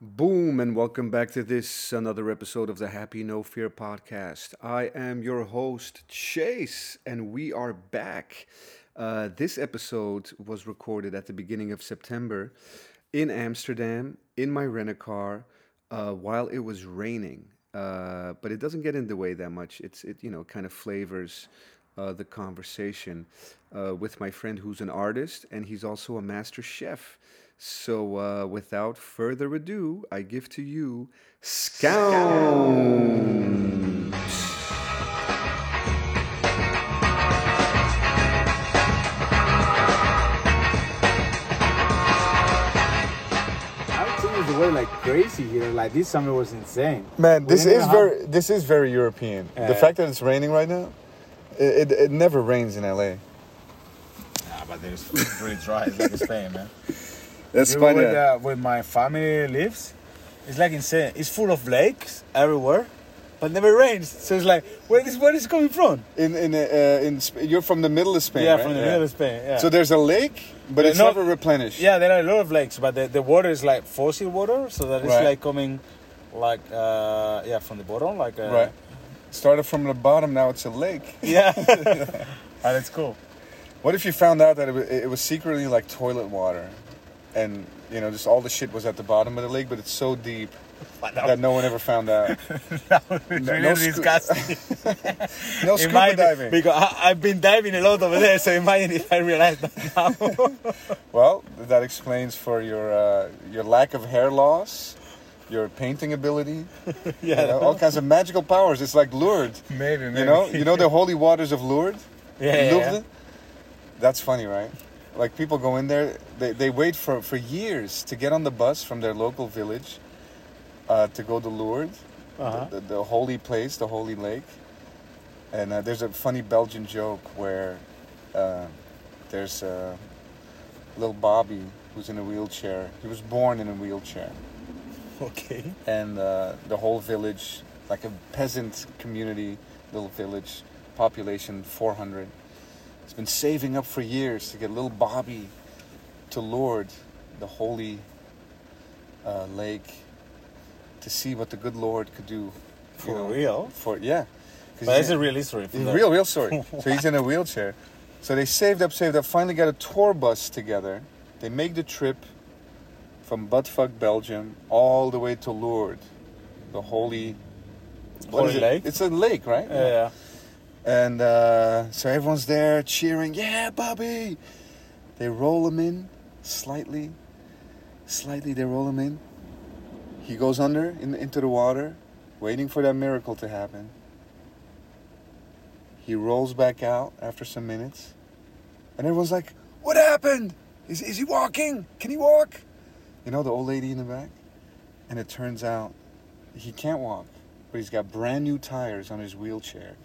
Boom, and welcome back to this another episode of the Happy No Fear podcast. I am your host, Chase, and we are back. Uh, this episode was recorded at the beginning of September in Amsterdam in my rent a car uh, while it was raining. Uh, but it doesn't get in the way that much. It's it you know kind of flavors uh, the conversation uh, with my friend who's an artist and he's also a master chef. So, uh, without further ado, I give to you Scout. Everything is way like crazy here. Like this summer was insane. Man, this is even very this is very European. Yeah. The fact that it's raining right now, it, it, it never rains in LA. Nah, but there's it's really dry. It's like Spain, man. That's funny. Where, uh, where my family lives, it's like insane. It's full of lakes everywhere, but never rains. So it's like, where is where is it coming from? In in uh, in Sp- you're from the middle of Spain, yeah, right? from the middle of Spain. Yeah. So there's a lake, but Yeah, it's no- never replenished. yeah, there are a lot of lakes, but the, the water is like fossil water, so that it's Right. like coming, like uh, yeah, from the bottom, like uh, Right. Started from the bottom, now it's a lake. Yeah, and it's cool. What if you found out that it was, it was secretly like toilet water, and you know just all the shit was at the bottom of the lake, but it's so deep that, that no one ever found out. that would be No- really no scu- disgusting. No scuba be- diving. because I, I've been diving a lot over there, so imagine if I realized that now. Well, that explains for your uh, your lack of hair loss, your painting ability, you know, all kinds of magical powers. It's like Lourdes. maybe, maybe. You know, you know the holy waters of Lourdes. yeah, yeah, Lourdes? yeah. That's funny, right? Like people go in there, they, they wait for, for years to get on the bus from their local village uh, to go to Lourdes, Uh-huh. the, the, the holy place, the holy lake. And uh, there's a funny Belgian joke where uh, there's uh, little Bobby who's in a wheelchair. He was born in a wheelchair Okay. and uh, the whole village, like a peasant community, little village, population 400, has been saving up for years to get little Bobby to Lourdes, the holy uh, lake, to see what the good Lord could do. For know, real? For yeah, But it's he- a real history. real, real story. so he's in a wheelchair. So they saved up, saved up, finally got a tour bus together. They make the trip from Budfuck, Belgium, all the way to Lourdes, the holy. Holy it? lake? It's a lake, right? Yeah, yeah. And uh, so everyone's there cheering, yeah, Bobby! They roll him in slightly, slightly, they roll him in. He goes under in, into the water, waiting for that miracle to happen. He rolls back out after some minutes, and everyone's like, What happened? Is, is he walking? Can he walk? You know, the old lady in the back? And it turns out he can't walk, but he's got brand new tires on his wheelchair.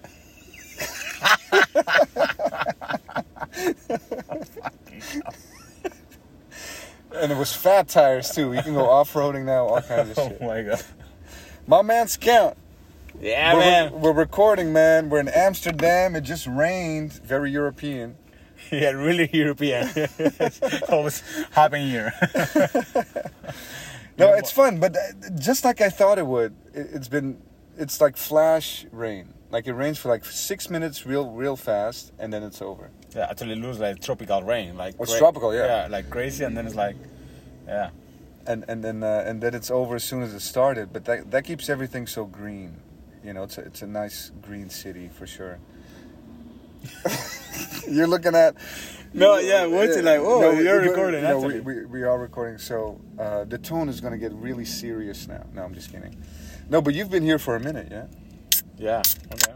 And it was fat tires too. You can go off roading now, all kinds of Oh shit. my god. My man's count. Yeah, we're, man. we're recording, man. We're in Amsterdam. It just rained. Very European. Yeah, really European. Always happen here. No, it's fun, but uh, just like I thought it would, it's been. It's like flash rain. Like it rains for like six minutes, real, real fast, and then it's over. yeah, actually looks like tropical rain. Like It's tropical, yeah. Yeah, like crazy, and then it's like, yeah. and and then uh, and then it's over as soon as it started. But that that keeps everything so green. You know, it's a, it's a nice green city for sure. You're looking at. No, yeah, what's it like? Oh, we- you're we- recording, No, we, we, we are recording. So uh, the tone is going to get really serious now. No, I'm just kidding. No, but you've been here for a minute, yeah? Yeah. Okay.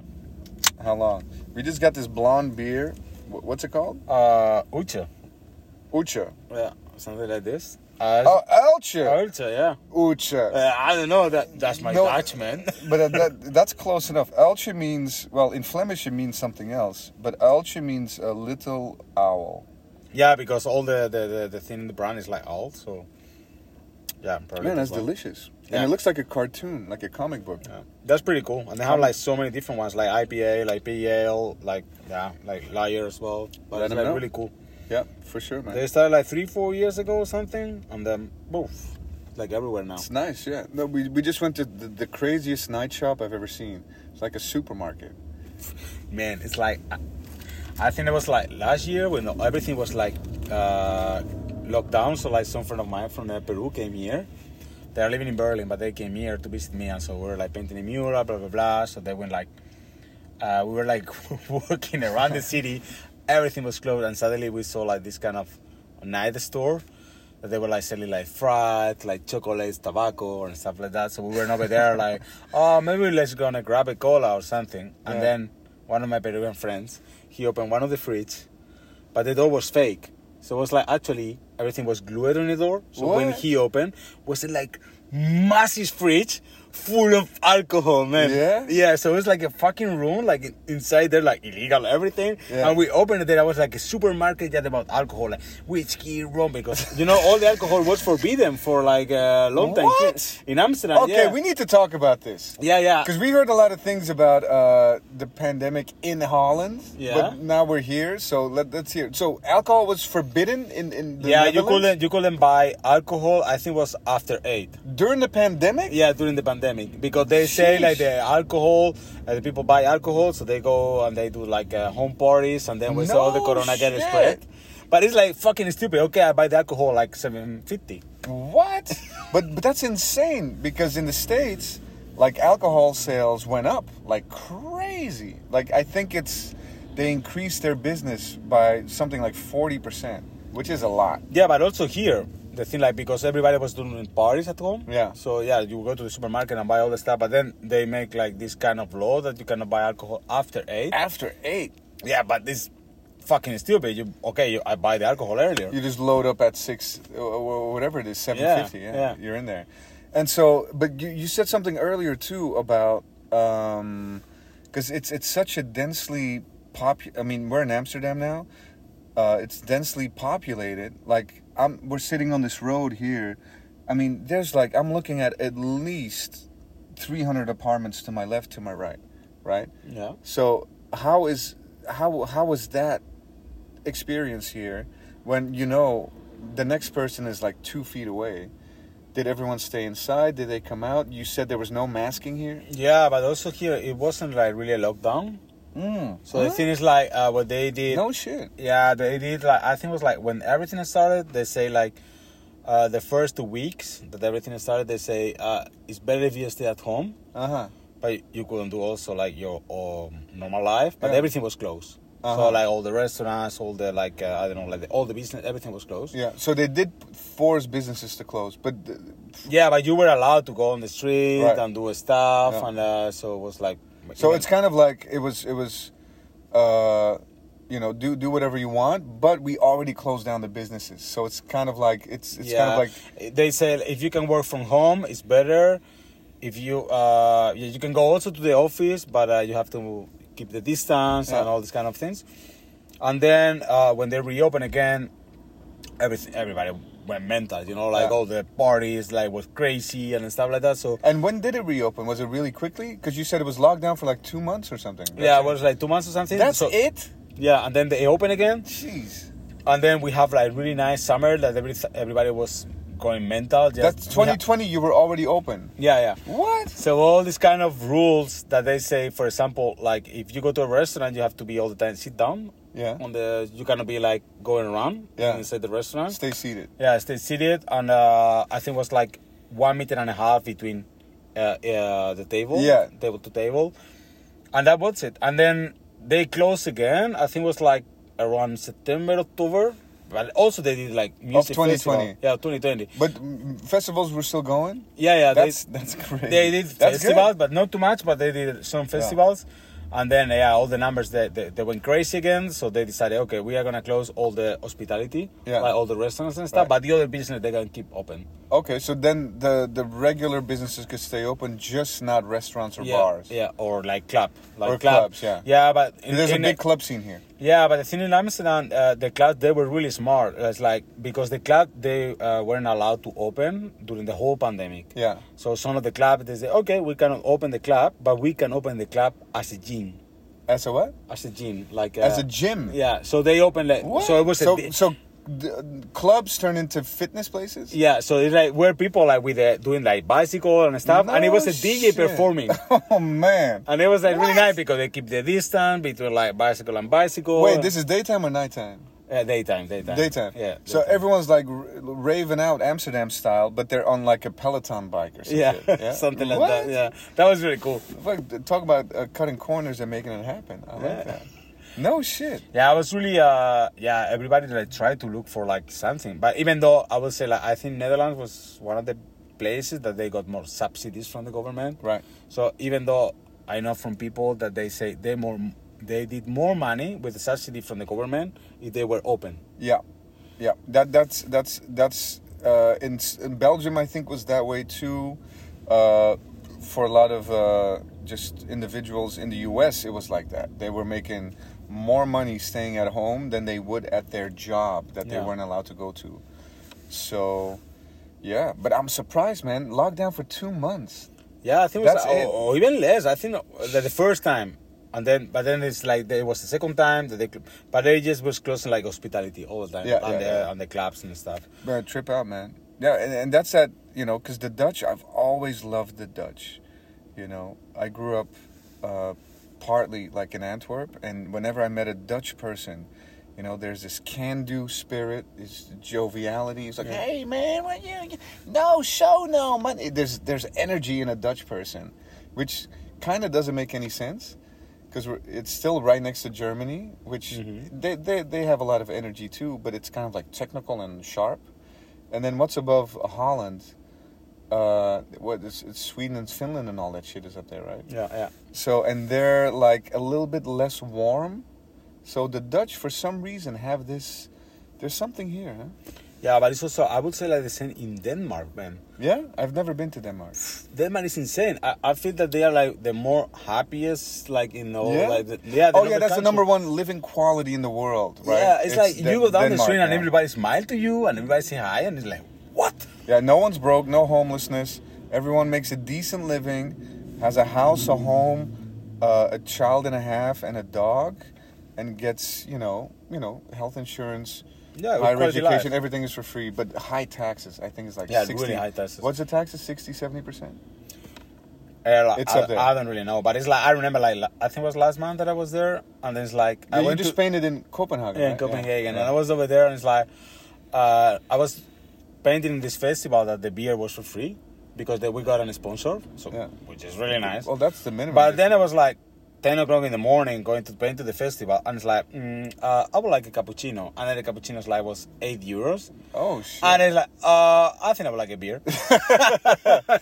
How long? We just got this blonde beer. Wh- What's it called? Uh, Ucha. Ucha. Yeah, something like this. Uh, Oh, Uiltje. Ucha, yeah. Ucha. Uh, I don't know. That that's my No. Dutch, man. but uh, that, that's close enough. Uiltje means, well, in Flemish it means something else, but Uiltje means a little owl. yeah, because all the, the, the, the thing in the brand is like alt, so yeah. Probably Man, that's why. delicious. Yeah. And it looks like a cartoon, like a comic book. Yeah. That's pretty cool, and they have like so many different ones, like IPA, like PL, like yeah, like Liar as well. But Let it's like really cool. Yeah, for sure, man. They started like three, four years ago or something, and then poof, like everywhere now. It's nice, yeah. No, we, we just went to the, the craziest night shop I've ever seen. It's like a supermarket. Man, it's like I- I think it was like last year when everything was like uh, locked down. So like some friend of mine from uh, Peru came here. They are living in Berlin, but they came here to visit me, and so we were like painting a mural, blah blah blah. So they went like, uh, we were like walking around the city. Everything was closed, and suddenly we saw like this kind of night store that they were like selling like fries, like chocolates, tobacco, and stuff like that. So we went over there like, oh, maybe let's go and grab a cola or something. And Yeah. then one of my Peruvian friends, he opened one of the fridge, but the door was fake. So it was like actually everything was glued on the door. So when he opened, was it like massive fridge full of alcohol, man. Yeah? Yeah. So it was like a fucking room, like inside there, like illegal everything. Yeah. And we opened it there. I was like a supermarket just about alcohol, like whiskey, rum, because you know all the alcohol was forbidden for like a long time What? in Amsterdam. Okay, yeah. we need to talk about this. Yeah, yeah. Because we heard a lot of things about uh, the pandemic in Holland, Yeah. but now we're here, so let, let's hear. So alcohol was forbidden in, in the yeah, you couldn't you couldn't buy alcohol. I think it was after eight. during the pandemic. Yeah, during the pandemic, because they say like the alcohol, uh, the people buy alcohol, so they go and they do like uh, home parties, and then we saw the No corona get spread. But it's like fucking stupid. Okay, I buy the alcohol like seven fifty. What? but but that's insane because in the states, like alcohol sales went up like crazy. Like I think it's they increased their business by something like forty percent, which is a lot. Yeah, but also here, the thing like because everybody was doing parties at home. Yeah. So yeah, you go to the supermarket and buy all the stuff, but then they make like this kind of law that you cannot buy alcohol after eight. After eight, Yeah, but this fucking stupid. You okay? You, I buy the alcohol earlier. you just load up at six, or- or whatever it is, seven fifty. Yeah, Yeah, you're in there. And so, but you, you said something earlier too about um, because it's it's such a densely pop. I mean, we're in Amsterdam now. Uh, it's densely populated. Like I'm, we're sitting on this road here. I mean, there's like I'm looking at at least 300 apartments to my left, to my right, right. Yeah. So how is how how was that experience here when you know the next person is like two feet away? Did everyone stay inside? Did they come out? You said there was no masking here. Yeah, but also here it wasn't like really a lockdown. Mm. So the thing is like uh, what they did. no shit. Yeah, they did like I think it was like when everything started, they say like uh, the first two weeks that everything started, they say uh, it's better if you stay at home, Uh huh. but you couldn't do also like your um, normal life, but Yeah. everything was closed. Uh-huh. So like all the restaurants, all the like uh, I don't know, like the, all the business, everything was closed. Yeah. So they did force businesses to close, but uh, Yeah, but you were allowed to go on the street Right. and do stuff, Yeah. and uh, so it was like. So it's kind of like it was it was, uh, you know, do do whatever you want, but we already closed down the businesses. So it's kind of like it's it's kind of like they say if you can work from home, it's better. If you uh, you can go also to the office, but uh, you have to keep the distance and all these kind of things. And then uh, when they reopen again, everything everybody went mental. You know, like Yeah. all the parties like was crazy and stuff like that. So And when did it reopen? Was it really quickly? Because you said it was locked down for like two months or something. yeah, it was like two months or something. That's so, it. Yeah, and then they open again. Jeez. and then we have like really nice summer that every, everybody was going mental. Just- That's we ha- 2020. You were already open. yeah, yeah. What? So all these kind of rules that they say, for example, like if you go to a restaurant, you have to be all the time sit down. Yeah. On the you cannot be like going around Yeah. inside the restaurant. Stay seated. yeah, stay seated, and uh, I think it was like one meter and a half between uh, uh, the table, Yeah. table to table, and that was it. And then they closed again. I think it was like around September, October. But also they did like music of 2020. festival. Yeah, 2020. But mm, festivals were still going. Yeah, yeah. That's they, that's great. they did That's festivals, good. but not too much. But they did some festivals, and then yeah, all the numbers they, they, they went crazy again. So they decided, okay, we are gonna close all the hospitality, Yeah. like all the restaurants and stuff. Right. But the other business they can keep open. Okay, so then the the regular businesses could stay open, just not restaurants or yeah, bars. yeah, or like club, like Or club. clubs, yeah. yeah. But in, There's a in big club scene here. Yeah, but the thing in Amsterdam, uh, the clubs they were really smart. It's like because the club they uh, weren't allowed to open during the whole pandemic. Yeah. So some of the clubs they say, okay, we cannot open the club, but we can open the club as a gym, As a what? as a gym, like uh, As a gym. Yeah. So they opened like What? so it was so, a so the clubs turn into fitness places. Yeah, so it's like where people like with uh, doing like bicycle and stuff, and it was a DJ performing, Oh man! and it was like really nice because they keep the distance between like bicycle and bicycle. Wait, this is daytime or nighttime? Uh, daytime, daytime, Daytime. Yeah. So everyone's like r- raving out Amsterdam style, but they're on like a Peloton bike or something. yeah, something like What? that. Yeah, that was really cool. Fuck, talk about uh, cutting corners and making it happen. I like that. No shit. Yeah, I was really uh yeah, everybody like tried to look for like something. But even though I would say like I think Netherlands was one of the places that they got more subsidies from the government. Right. So even though I know from people that they say they more they did more money with the subsidy from the government if they were open. Yeah, yeah. That that's that's that's uh, in in Belgium. I think was that way too. Uh, for a lot of uh, just individuals in the U.S., it was like that. They were making more money staying at home than they would at their job that they weren't allowed to go to. So, yeah. But I'm surprised, man. Lockdown for two months. Yeah, I think it was That's like, it. or, or even less. I think that the first time, and then but then it's like there was the second time that they, but they just was closing like hospitality all the time, Yeah, and yeah, the yeah. and the clubs and stuff. Man, trip out, man. Yeah, and, and that's that, you know, because the Dutch, I've always loved the Dutch. You know, I grew up uh, partly like in Antwerp, and whenever I met a Dutch person, you know, there's this can-do spirit, this joviality. It's like, Yeah. hey man, what you, you- no show, no money. There's there's energy in a Dutch person, which kind of doesn't make any sense because it's still right next to Germany, which Mhm. they, they they have a lot of energy too, but it's kind of like technical and sharp. And then what's above Holland? Uh, what is it's Sweden and Finland and all that shit is up there, right? Yeah, yeah. So and they're like a little bit less warm. So the Dutch, for some reason, have this. There's something here, huh? Yeah, but it's also I would say like the same in Denmark, man. Yeah, I've never been to Denmark. Denmark is insane. I, I feel that they are like the more happiest, like you know, Yeah? like the, yeah. oh yeah, that's the number one living quality in the world, right? Yeah, it's, like Den- you go down the street and now. everybody smile to you and everybody say hi and it's like what? Yeah, no one's broke, no homelessness. Everyone makes a decent living, has a house, a home, uh, a child and a half, and a dog, and gets you know, you know, health insurance, Yeah, higher education, life. everything is for free, but high taxes. I think it's like Yeah, 60, really high taxes. What's the taxes? 60, 70 percent. Uh, It's I, up there. I don't really know, but it's like I remember like I think it was last month that I was there, and then it's like I Yeah, you went just to painted in Copenhagen. yeah, right? in Copenhagen, Yeah. and I was over there, and it's like uh, I was painting in this festival that the beer was for free because they, we got a sponsor, so Yeah. which is really nice. Well, that's the minimum. But then I was like 10 o'clock in the morning going to paint to the festival, and it's like, mm, uh, I would like a cappuccino. And then the cappuccino's like was 8 euros. oh shit. And it's like, uh, I think I would like a beer.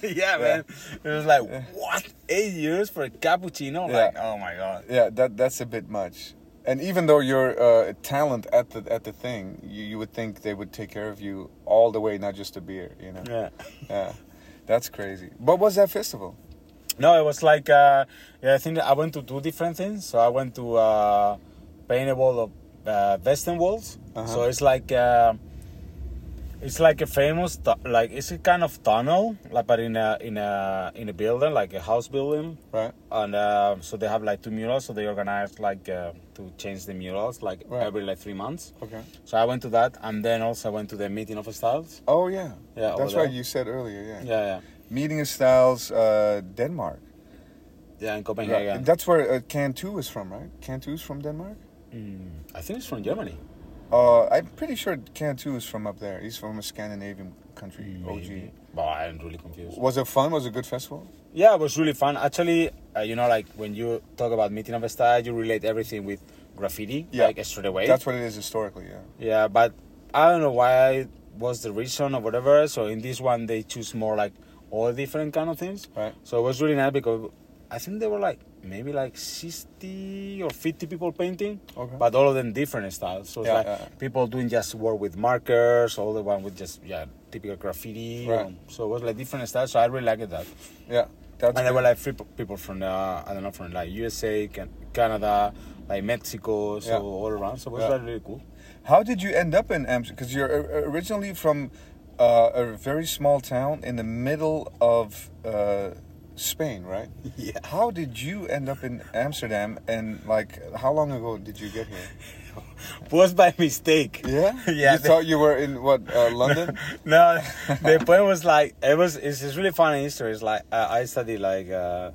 yeah, man. It was like, what? 8 euros for a cappuccino? Yeah. Like, oh my god. Yeah, that that's a bit much. And even though you're uh, a talent at the at the thing, you, you would think they would take care of you all the way, not just a beer. You know. Yeah. Yeah, that's crazy. What was that festival? No, it was like, uh, yeah, I think I went to two different things. So I went to uh, paint a wall of uh, Western walls. Uh-huh. So it's like, uh, it's like a famous, tu- like it's a kind of tunnel, like but in a in a in a building, like a house building. Right. And uh, so they have like two murals. So they organize like uh, to change the murals like Right. every like three months. Okay. So I went to that, and then also I went to the meeting of styles. Oh yeah. Yeah, That's right. You said earlier. Yeah. Yeah, yeah, Meeting of Styles, uh, Denmark. yeah, in Copenhagen. Right. That's where uh, Cantu is from, right? Cantu is from Denmark. Mm, I think it's from Germany. Uh, I'm pretty sure Cantu is from up there. He's from a Scandinavian country. Maybe. OG. But I'm really confused. Was it fun? Was it a good festival? Yeah, it was really fun. Actually, uh, you know, like when you talk about meeting of a style, you relate everything with graffiti, Yeah. like straight away. That's what it is historically. Yeah. yeah, but I don't know why was the reason or whatever. So in this one, they choose more like all different kind of things. Right. So it was really nice because I think there were like maybe like 60 or 50 people painting, Okay. but all of them different styles. So it's Yeah, like yeah. people doing just work with markers, all the one with just yeah typical graffiti. Right. um, so it was like different styles. So I really liked that. Yeah. That's and there were like three people from uh, I don't know from like USA, Can- Canada, like Mexico, so Yeah. all around. So it was Yeah. really, really cool. How did you end up in Amsterdam? Because you're uh, originally from uh, a very small town in the middle of uh, Spain, right? Yeah. How did you end up in Amsterdam? And like, how long ago did you get here? Was by mistake. Yeah. Yeah, You the- thought you were in what uh, London? no, the point was like it was. It's this really funny history. It's like uh, I studied like uh,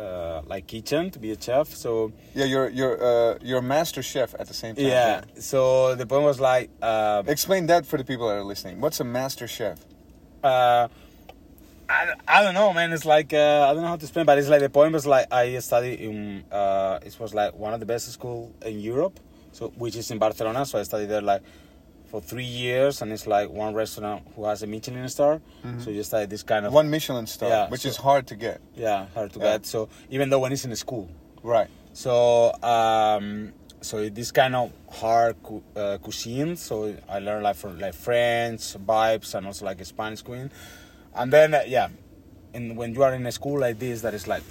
uh, like kitchen to be a chef. So yeah, you're you're uh, you're a master chef at the same time. yeah. So the point was like uh, Explain that for the people that are listening. What's a master chef? uh, I, I don't know, man. It's like uh, I don't know how to explain, but it's like the point was like I studied in uh, it was like one of the best school in Europe, so which is in Barcelona. So I studied there like for three years, and it's like one restaurant who has a Michelin star. So you study this kind of One Michelin star, Yeah, which so- is hard to get. yeah hard to Yeah. get. So even though when it's in school, Right. so um, so this kind of hard uh, cuisine. So I learned like from like French vibes and also like a Spanish cuisine, and then uh, yeah, and when you are in a school like this, that is like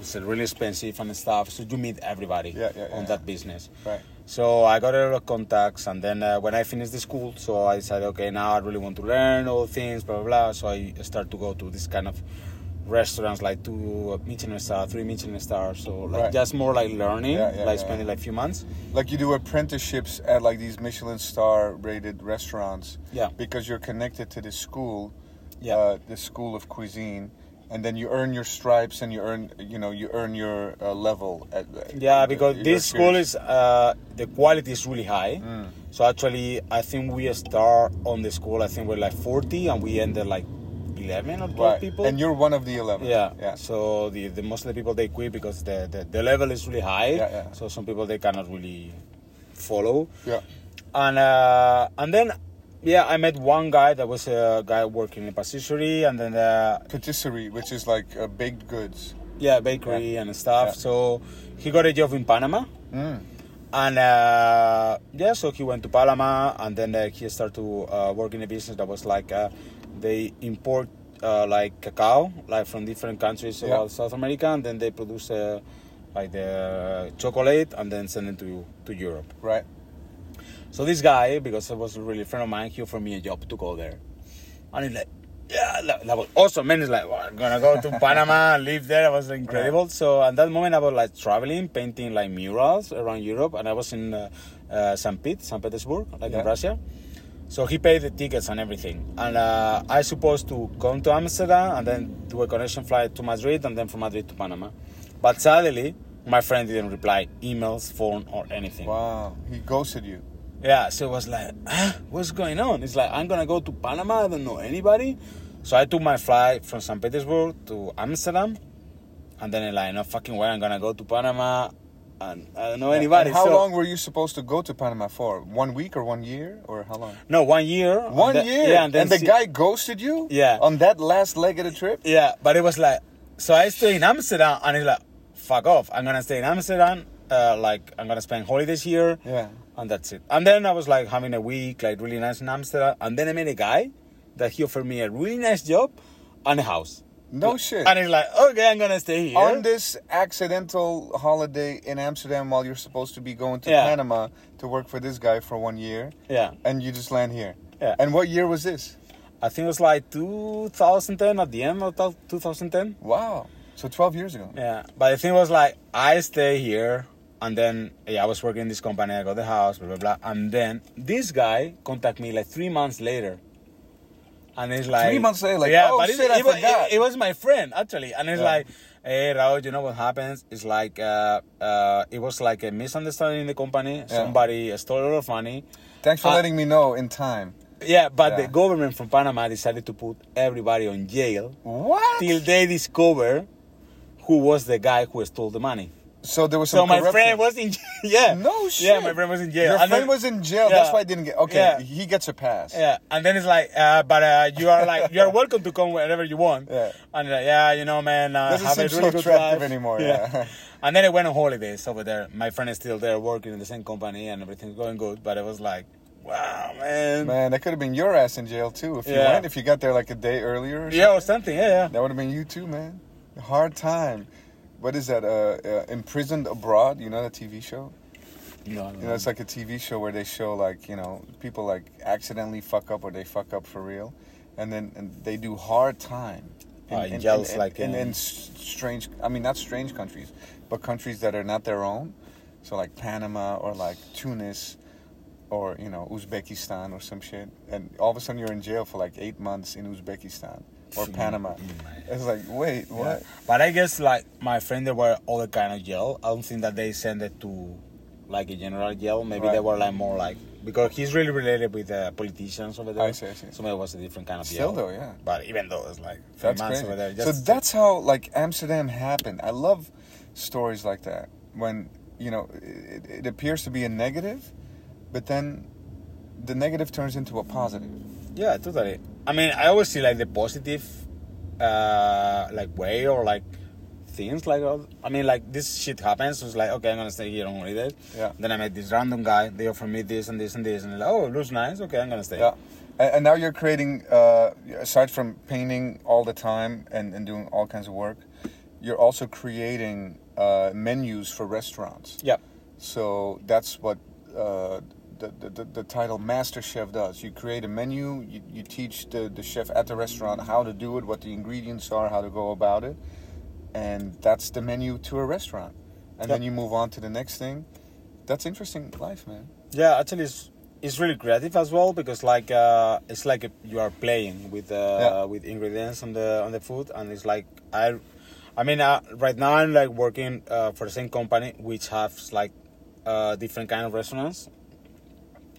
it's really expensive and stuff. So you meet everybody Yeah, yeah, on yeah. that business. Right. So I got a lot of contacts, and then uh, when I finished the school, so I decided, okay, now I really want to learn all things, blah blah blah. So I start to go to this kind of restaurants, like two Michelin star, three Michelin stars. So like Right. just more like learning, Yeah, yeah, like yeah, spending like a few months. Like you do apprenticeships at like these Michelin star rated restaurants. Yeah. Because you're connected to the school, Yeah. uh, the school of cuisine, and then you earn your stripes and you earn, you know, you earn your uh, level. At, Yeah, because this school is uh, the quality is really high. Mm. So actually, I think we start on the school. I think we're like 40, and we ended like 11 or 12 right. people. And you're one of the eleven. Yeah. Yeah. So the, the most of the people they quit because the, the, the level is really high. Yeah, yeah. So some people they cannot really follow. Yeah. And uh, and then yeah, I met one guy that was a guy working in patisserie, and then uh, Patisserie, which is like uh, baked goods. yeah, bakery and stuff. Yeah. So he got a job in Panama. Mm. And uh, yeah, so he went to Panama, and then uh, he started to uh, work in a business that was like uh, they import uh, like cacao, like from different countries Yeah. South America, and then they produce uh, like the chocolate, and then send it to to Europe. Right. So this guy, because he was really a really friend of mine, he offered me a job to go there, and he's like. Yeah, that, was awesome, man. It's like, well, I'm gonna go to Panama and live there. It was incredible. So at that moment, I was like traveling, painting like murals around Europe, and I was in uh, uh, St. Pete, St. Petersburg, like Yeah. in Russia. So he paid the tickets and everything, and uh, I supposed to come to Amsterdam and then do a connection flight to Madrid, and then from Madrid to Panama. But sadly, my friend didn't reply emails, phone, or anything. Wow. He ghosted you. Yeah, so it was like, huh? what's going on? It's like, I'm gonna go to Panama, I don't know anybody. So I took my flight from St. Petersburg to Amsterdam, and then like, no fucking way, I'm gonna go to Panama, and I don't know anybody. And how so, long were you supposed to go to Panama for? One week or one year or how long? No, one year. One the- year. Yeah, and, and the see- guy ghosted you. Yeah. On that last leg of the trip. Yeah, but it was like, so I stay in Amsterdam, and it's like, fuck off, I'm gonna stay in Amsterdam, uh, like, I'm gonna spend holidays here. Yeah. And that's it. And then I was like having a week, like really nice in Amsterdam. And then I met a guy that he offered me a really nice job and a house. No shit. And it's like, okay, I'm gonna stay here. On this accidental holiday in Amsterdam while you're supposed to be going to Yeah. Panama to work for this guy for one year, yeah, and you just land here. Yeah. And what year was this? I think it was like 2010 at the end of 2010. Wow. So 12 years ago. Yeah, but the thing was like, I stay here. And then yeah, I was working in this company. I got the house, blah blah blah. And then this guy contacted me like three months later, and it's like Three months later, like, yeah, oh, but it, shit, it, wa- forgot. it- it was my friend actually, and it's Yeah. like, hey Raul, you know what happens? It's like uh, uh, it was like a misunderstanding in the company. Somebody stole a lot of money. Thanks for Uh, letting me know in time. Yeah, but Yeah. the government from Panama decided to put everybody on jail What? till they discover who was the guy who stole the money. So there was some. So my corruption. friend was in yeah. No shit. Yeah, my friend was in jail. Your And friend then- was in jail. Yeah. That's why I didn't get. Okay, Yeah. he gets a pass. Yeah, and then it's like, uh, but uh, you are like, you are welcome to come whenever you want. Yeah. And like, yeah, you know, man, uh, Doesn't have seem a so really good attractive anymore, yeah. and then I went on holidays over there. My friend is still there working in the same company, and everything's going good. But it was like, wow, man. Man, that could have been your ass in jail too if you Yeah. went. If you got there like a day earlier. Or Yeah, or something. something. Yeah, yeah. That would have been you too, man. Hard time. What is that? Uh, uh, Imprisoned Abroad. You know that TV show? No, You know, it's like a TV show where they show like you know people like accidentally fuck up or they fuck up for real, and then and they do hard time in, Uh, in in, jails in, like in, in- in strange. I mean, not strange countries, but countries that are not their own. So like Panama or like Tunis, or you know Uzbekistan or some shit, and all of a sudden you're in jail for like eight months in Uzbekistan or Panama. It's like, wait, Yeah. what? But I guess like my friend, there were other kind of jail. I don't think that they send it to like a general jail. Maybe they were like more like because he's really related with uh, politicians over there. I see, I see. So maybe it was a different kind of Still though, yeah. But even though it's like That's months crazy. over there, so that's how like Amsterdam happened. I love stories like that when you know it, it appears to be a negative, but then the negative turns into a positive. Yeah, totally. I mean, I always see like the positive, uh, like way or like things like. I mean, like this shit happens. So it's like, okay, I'm gonna stay here on holiday. Yeah. Then I met this random guy. They offer me this and this and this, and like, oh, it looks nice. Okay, I'm gonna stay. Yeah. And, and now you're creating, uh, aside from painting all the time and, and doing all kinds of work, you're also creating uh, menus for restaurants. Yeah. So that's what uh, the, the, the, title Master Chef does. You create a menu, you, you teach the, the chef at the restaurant how to do it, what the ingredients are, how to go about it. And that's the menu to a restaurant. And then you move on to the next thing. That's interesting life, man. Yeah, actually, it's, it's really creative as well because like uh, it's like you are playing with uh, Yeah. with ingredients on the on the food, and it's like I, I mean, uh, right now I'm like working uh, for the same company which has like uh, different kind of restaurants.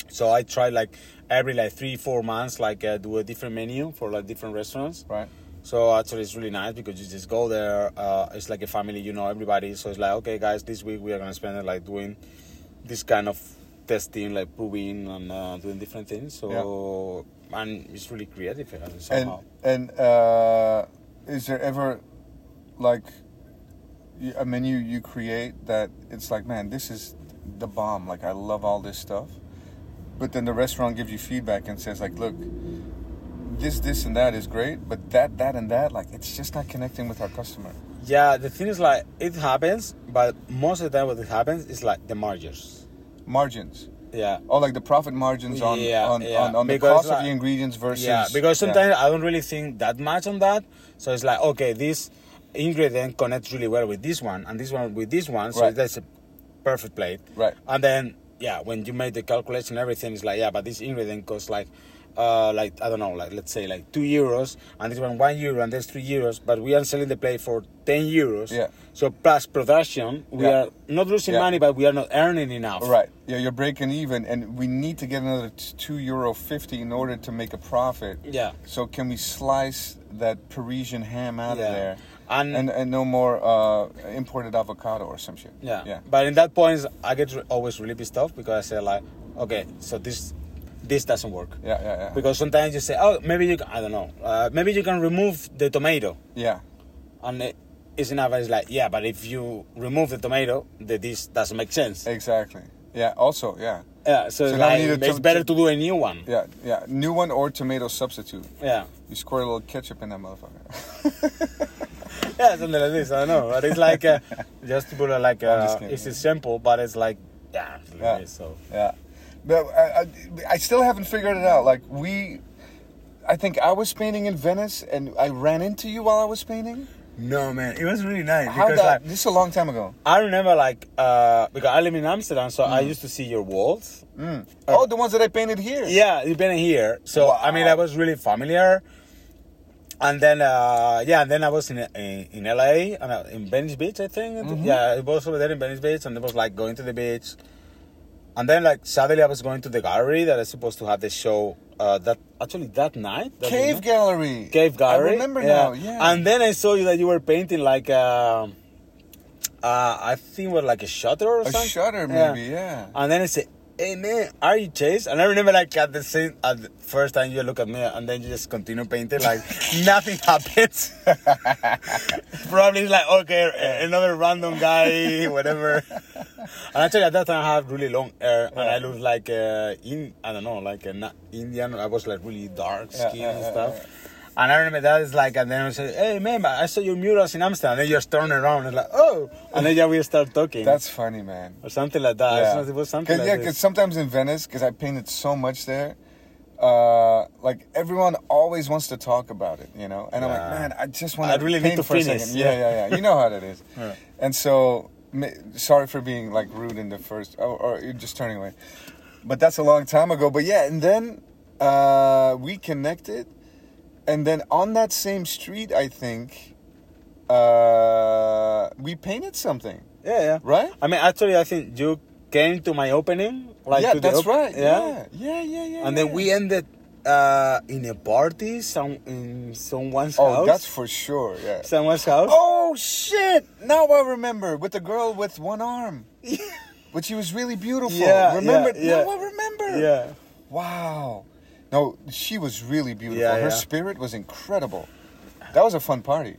So I try like every like three four months like uh, do a different menu for like different restaurants. Right? So actually, it's really nice because you just go there. Uh, it's like a family, you know everybody. So it's like, okay, guys, this week we are gonna spend it like doing this kind of testing, like proving and uh, doing different things. So and it's really creative And somehow. and uh, is there ever like a menu you create that it's like, man, this is the bomb. Like I love all this stuff, but then the restaurant gives you feedback and says like, look, this, this, and that is great, but that, that, and that, like it's just not connecting with our customer. yeah, the thing is like it happens, but most of the time what it happens is like the margins. Margins. Yeah. Oh, like the profit margins on Yeah, on, yeah, on, on the because, cost of the ingredients versus Yeah, because sometimes I don't really think that much on that. So it's like, okay, this ingredient connects really well with this one, and this one with this one. So Right. that's a perfect plate. Right. And then, yeah, when you make the calculation, everything is like, yeah, but this ingredient costs like, uh, like I don't know, like let's say like two euros, and this one one euro, and there's three euros, but we are selling the plate for ten euros. Yeah. So plus production, we Yeah. are not losing Yeah. money, but we are not earning enough. Right. Yeah, you're breaking even, and we need to get another two euro fifty in order to make a profit. Yeah. So can we slice that Parisian ham out Yeah. of there, And- and and no more uh, imported avocado or some shit? Yeah. Yeah. But in that point, I get re- always really pissed off because I say like, okay, so this this doesn't work. Yeah. Yeah. Yeah. Because sometimes you say, oh, maybe you can, I don't know, uh, maybe you can remove the tomato, yeah. and it, it's enough. It's like, yeah, but if you remove the tomato, the dish doesn't make sense. Exactly. Yeah. Also. Yeah. Yeah, so, So it's like, we need a it's tom- better to do a new one. Yeah. Yeah. New one or tomato substitute. Yeah. You squirt a little ketchup in that motherfucker. Yeah, something like this. I don't know, but it's like uh, just to put it like uh, it's simple, but it's like yeah, Yeah. so Yeah, but I, I, I still haven't figured it out. Like we, I think I was painting in Venice, and I ran into you while I was painting. no man, it was really nice How because that? like this is a long time ago. I remember like uh, because I live in Amsterdam, so I used to see your walls. Mm. oh, the ones that I painted here. Yeah, you've been here, so I mean I was really familiar. And then uh, yeah, and then I was in in, in LA and uh, in Venice Beach, I think. Mm-hmm. Yeah, it was over there in Venice Beach, and it was like going to the beach. And then like suddenly I was going to the gallery that I was supposed to have the show. Uh, that actually that night. that Cave night- Gallery. Cave Gallery. I remember now. Yeah. And then I saw you that you were painting like uh, uh, I think it was like a shutter or a something. A shutter, maybe. Yeah. And then I said, "Hey man, are you Chase?" And I remember like at the same at the first time you look at me, and then you just continue painting like nothing happens. Probably it's like okay, another random guy, whatever. And actually at that time I had really long hair, and I looked like uh, in I don't know, like an Indian. I was like really dark skin yeah, and yeah, stuff. Yeah. And I remember that is like, and then I said, "Hey man, I saw your murals in Amsterdam." And then you just turn around and like, "Oh," and then yeah, we start talking That's funny, man. or something like that. Not- It was something Cause, like yeah, because sometimes in Venice, because I painted so much there, uh, like everyone always wants to talk about it, you know. And I'm like, man, I just want to really need paint to for a second. Yeah, yeah. yeah, yeah. You know how that is. Yeah. And so, sorry for being like rude in the first, or, or you're just turning away. But that's a long time ago. But yeah, and then uh, we connected, and then on that same street, I think uh, we painted something, Yeah, yeah. right? I mean, actually, I think you came to my opening. Like yeah, that's op- right. Yeah. Yeah, yeah, yeah, yeah. And then we ended uh, in a party, some in someone's Oh, house. Oh, that's for sure. Yeah. someone's house. Oh shit! Now I remember with the girl with one arm, but she was really beautiful. Yeah, remember? yeah, yeah. Now I remember. yeah. Wow. No, she was really beautiful. Yeah, Her yeah. spirit was incredible. That was a fun party.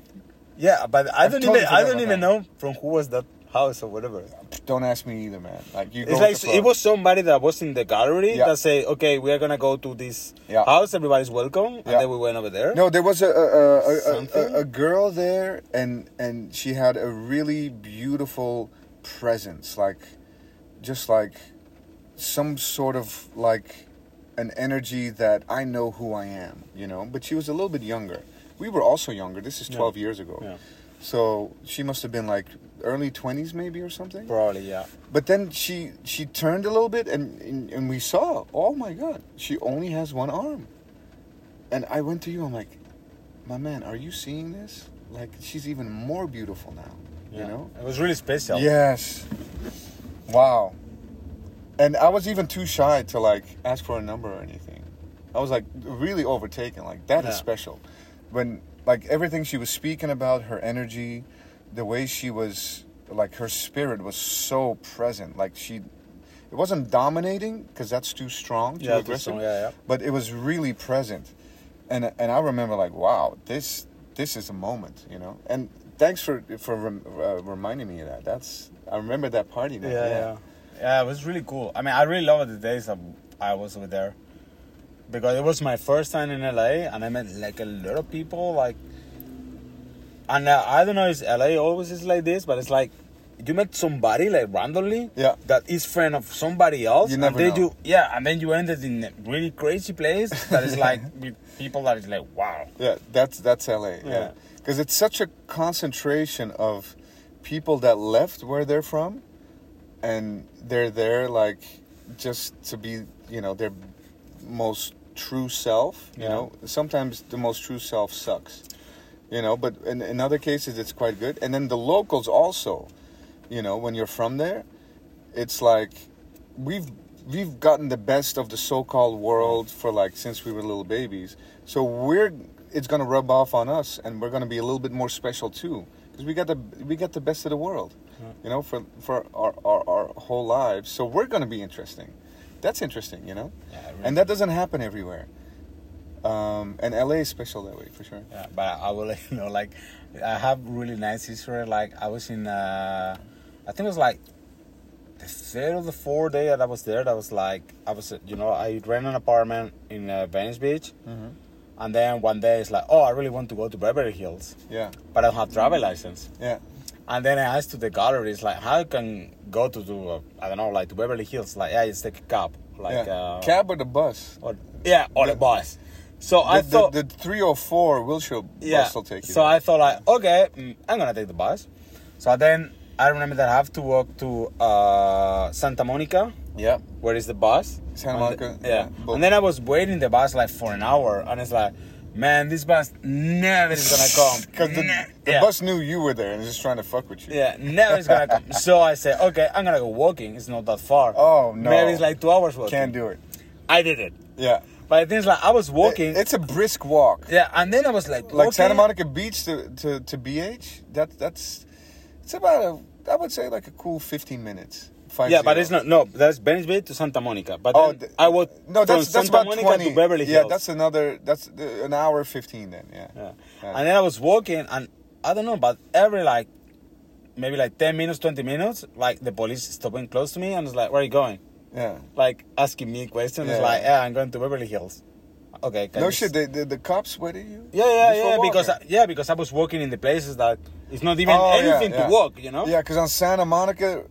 Yeah, but I I've don't totally even I forgot don't about even that. know from who was that house or whatever. Don't ask me either, man. Like you. go It's with like flow. it was somebody that was in the gallery Yeah. that say, "Okay, we are gonna go to this Yeah. house. Everybody's welcome." And Yeah. then we went over there. No, there was a a, a, a, Something? a, a girl there, and and she had a really beautiful presence, like just like some sort of like an energy that I know who I am, you know. But she was a little bit younger. We were also younger. This is Yeah. twelve years ago, Yeah. so she must have been like early twenties, maybe or something. Probably, yeah. But then she she turned a little bit, and, and and we saw, oh my god, she only has one arm. And I went to you. I'm like, my man, are you seeing this? Like she's even more beautiful now. yeah. You know? it was really special. Yes. Wow. And I was even too shy to like ask for a number or anything. I was like really overtaken. Like that is Yeah. special. When like everything she was speaking about, her energy, the way she was like her spirit was so present. Like she it wasn't dominating because that's too strong, too Yeah, aggressive. strong, yeah, yeah. But it was really present. And and I remember like wow, this this is a moment, you know. And thanks for for rem, uh, reminding me of that. That's I remember that party now. yeah, yeah, yeah. Yeah, it was really cool. I mean, I really loved the days that I was over there because it was my first time in LA, and I met like a lot of people. Like, and uh, I don't know, if LA always is like this, but it's like you met somebody like randomly, Yeah. that is friend of somebody else, You never and then know. you, yeah, and then you ended in a really crazy place that is like with people that is like, wow, Yeah, that's that's LA. Yeah, Yeah. because it's such a concentration of people that left where they're from, and they're there like just to be, you know, their most true self. You Yeah. know, sometimes the most true self sucks. You know, but in, in other cases it's quite good. And then the locals also, you know, when you're from there, it's like we've we've gotten the best of the so-called world for like since we were little babies. So we're it's gonna rub off on us, and we're gonna be a little bit more special too, because we got the we got the best of the world, you know, for for our, our our whole lives. So we're gonna be interesting. That's interesting, you know, Yeah, really. and that doesn't happen everywhere. Um, and LA is special that way for sure. Yeah, but I will let you know, like, I have really nice history. Like, I was in, uh, I think it was like the third or the fourth day that I was there. That was like, I was, uh, you know, I rent an apartment in uh, Venice Beach. Mm-hmm. And then one day it's like, oh, I really want to go to Beverly Hills, Yeah, but I don't have travel license. yeah, And then I asked to the galleries, like, how can go to, do, uh, I don't know, like to Beverly Hills? Like, yeah, just take a cab. Like, yeah. uh, Cab or the bus? Or, yeah, or the bus. So I thought, the, the 304 Wilshire bus will take you. So there. I thought like, okay, mm, I'm gonna take the bus. So then I remember that I have to walk to uh, Santa Monica, yeah, where is the bus? Santa Monica, yeah. yeah. And then I was waiting the bus like for an hour, and it's like, man, this bus never is gonna come. Because the, Ne- the yeah. bus knew you were there and was just trying to fuck with you. Yeah, never is gonna come. So I said, okay, I'm gonna go walking. It's not that far. Oh, no. Maybe it's like two hours walking. Can't do it. I did it. Yeah. But the thing is like I was walking. It- it's a brisk walk. yeah, and then I was like, Like Santa. Monica Beach to, to, to BH, that that's it's about a I would say like a cool 15 minutes. Five Yeah, but it's not. No, that's Venice Beach to Santa Monica. But Oh, then th- I was no, that's from that's Santa about Monica 20. to Beverly Hills. Yeah, that's another that's uh, an hour 15 then. Yeah. Yeah. Yeah. And then I was walking, and I don't know, but every like maybe like ten minutes, twenty minutes, like the police stopping close to me and was like, "Where are you going?" Yeah. Like asking me questions. Yeah. like, "Yeah, I'm going to Beverly Hills." Okay. No shit, the, the, the cops waited you? Yeah, yeah, yeah. Because I, yeah, because I was walking in the places that it's not even Oh, yeah, anything yeah. to walk. You know. Yeah, because on Santa Monica,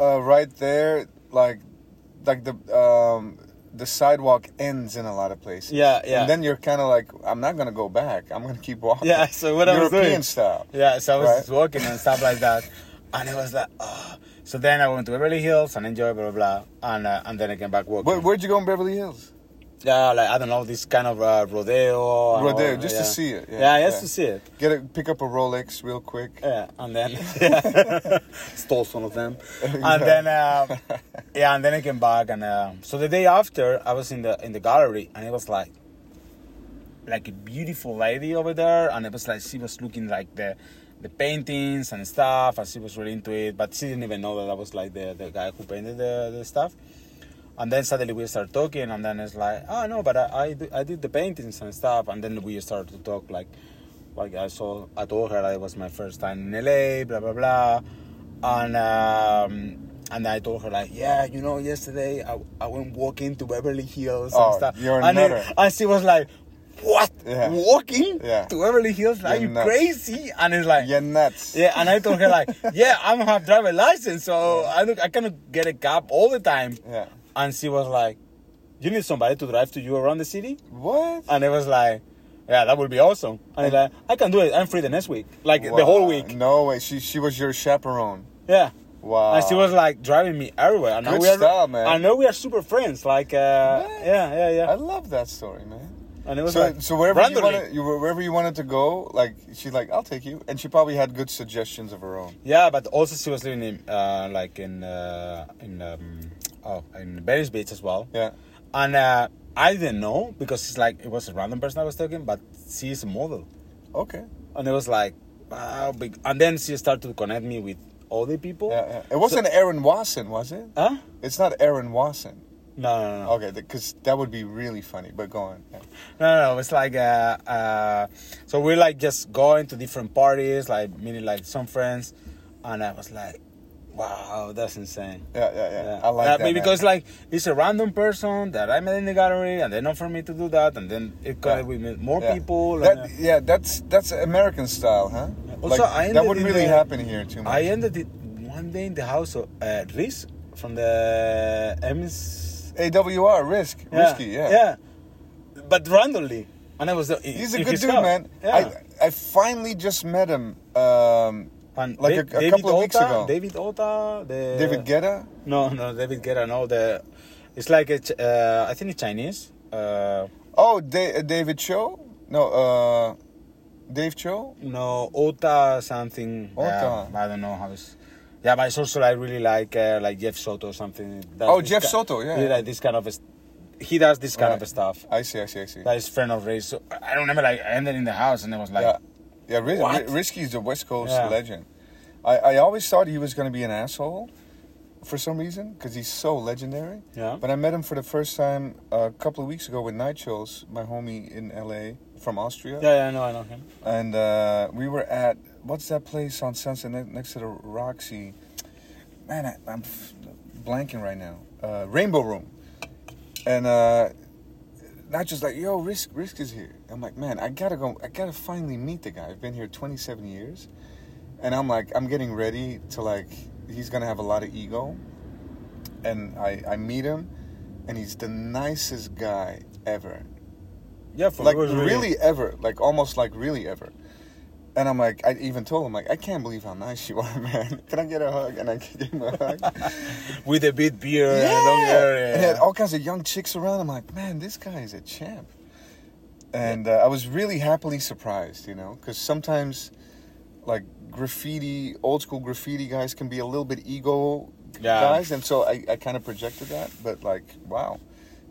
uh, right there, like, like the um, the sidewalk ends in a lot of places. Yeah, yeah. And then you're kind of like, I'm not gonna go back. I'm gonna keep walking. Yeah, so what I was European style. Yeah, so I was Right. just walking and stuff like that, and it was like, oh. So then I went to Beverly Hills and enjoyed blah blah blah, and uh, and then I came back walking. Where, where'd you go in Beverly Hills? Yeah, like I don't know, this kind of uh, rodeo. Rodeo, all- just to see it, yeah, Yeah, just yeah. to see it. Get a pick up a Rolex real quick. Yeah, and then yeah, stole some of them, and then uh, yeah, and then I came back, and uh, so the day after I was in the in the gallery, and it was like like a beautiful lady over there, and it was like she was looking like the the paintings and stuff, and she was really into it, but she didn't even know that I was like the the guy who painted the the stuff. And then suddenly we start talking, and then it's like, oh no, but I I, do, I did the paintings and stuff, and then we start to talk like, like I saw, I told her that it was my first time in LA, blah blah blah, and um, and I told her like, yeah, you know, yesterday I, I went walking to Beverly Hills and Oh, stuff, you're and, nutter. and she was like, what, Yeah. walking Yeah. to Beverly Hills? Are You're you crazy? And it's like, Yeah, nuts. yeah, and I told her like, yeah, I don't have driver license, so I don't, I cannot get a cab all the time. Yeah. And she was like, you need somebody to drive to you around the city? What? And it was like, yeah, that would be awesome. And it's like, I can do it. I'm free the next week, like the whole week. No way. She she was your chaperone. Yeah. Wow. And she was like driving me everywhere. And now Good we are, style, man. I know we are super friends. Like, uh, yeah, yeah, yeah. I love that story, man. and it was So, like, so wherever you wanted, you were- wherever you wanted to go, like she's like, I'll take you, and she probably had good suggestions of her own. Yeah, but also she was living in, uh, like in, uh, in, um, oh, in Venice Beach as well. Yeah. And uh, I didn't know because it's like it was a random person I was talking, but she's a model, Okay. and it was like, wow, big. And then she started to connect me with other people. Yeah, yeah. It wasn't Aaron Wasson, was it? Huh? It's not Aaron Wasson. No, no, no, Okay, because that would be really funny. But go on. Yeah. no, no, no. It's like, uh, uh, so we're like just going to different parties, like meeting like some friends, and I was like, wow, that's insane. Yeah, yeah, yeah. Yeah. I like Uh, that. man. because like it's a random person that I met in the gallery, and they know for me to do that, and then it connected Yeah. with more Yeah. people. That, and, uh, yeah, that's that's American style, huh? Also, Like, I that wouldn't really the- happen here too much. I ended it one day in the house of uh, Riz from the M's. AWR, Risk, Risky, yeah. yeah, but randomly, and I was. uh, He's a good dude, house. man. Yeah. I I finally just met him. Um, and like a- Da- a David couple of weeks ago. David Ota, the David Guetta. No, no, David Guetta. No, the it's like a, uh, I think it's Chinese. Uh, Oh, da- David Cho. No, uh, Dave Cho. No, Ota something. Ota. Yeah, I don't know how it's. Yeah, but it's also I really like uh, like Jeff Soto or something. Oh, Jeff ki- Soto, yeah. He like this kind of. a- He does this kind Right. of stuff. I see, I see, I see. That is friend of Ray. So I don't remember like I ended in the house and it was like, yeah, yeah. Ri- What? Ri- Risky's a West Coast Yeah. legend. I, I always thought he was going to be an asshole for some reason because he's so legendary. yeah, But I met him for the first time a couple of weeks ago with Night my homie in LA from Austria. yeah, yeah, I know, I know him. And uh, we were at what's that place on Sunset ne- next to the Roxy? Man, I, I'm f- blanking right now. Uh, Rainbow Room. And uh, not just like, yo, Risk, Risk is here. I'm like, man, I gotta go. I gotta finally meet the guy. I've been here 27 years, and I'm like, I'm getting ready to like. He's gonna have a lot of ego, and I I meet him, and he's the nicest guy ever Yeah, for like was really, ever, like almost like really ever. And I'm like, I even told him like, I can't believe how nice you are, man. Can I get a hug? And I gave him a hug. with a bit beard and long hair. Yeah. And he had all kinds of young chicks around. I'm like, man, this guy is a champ. And uh, I was really happily surprised, you know, because sometimes, like graffiti, old school graffiti guys can be a little bit ego Yeah. guys, and so I, I kind of projected that. But like, wow,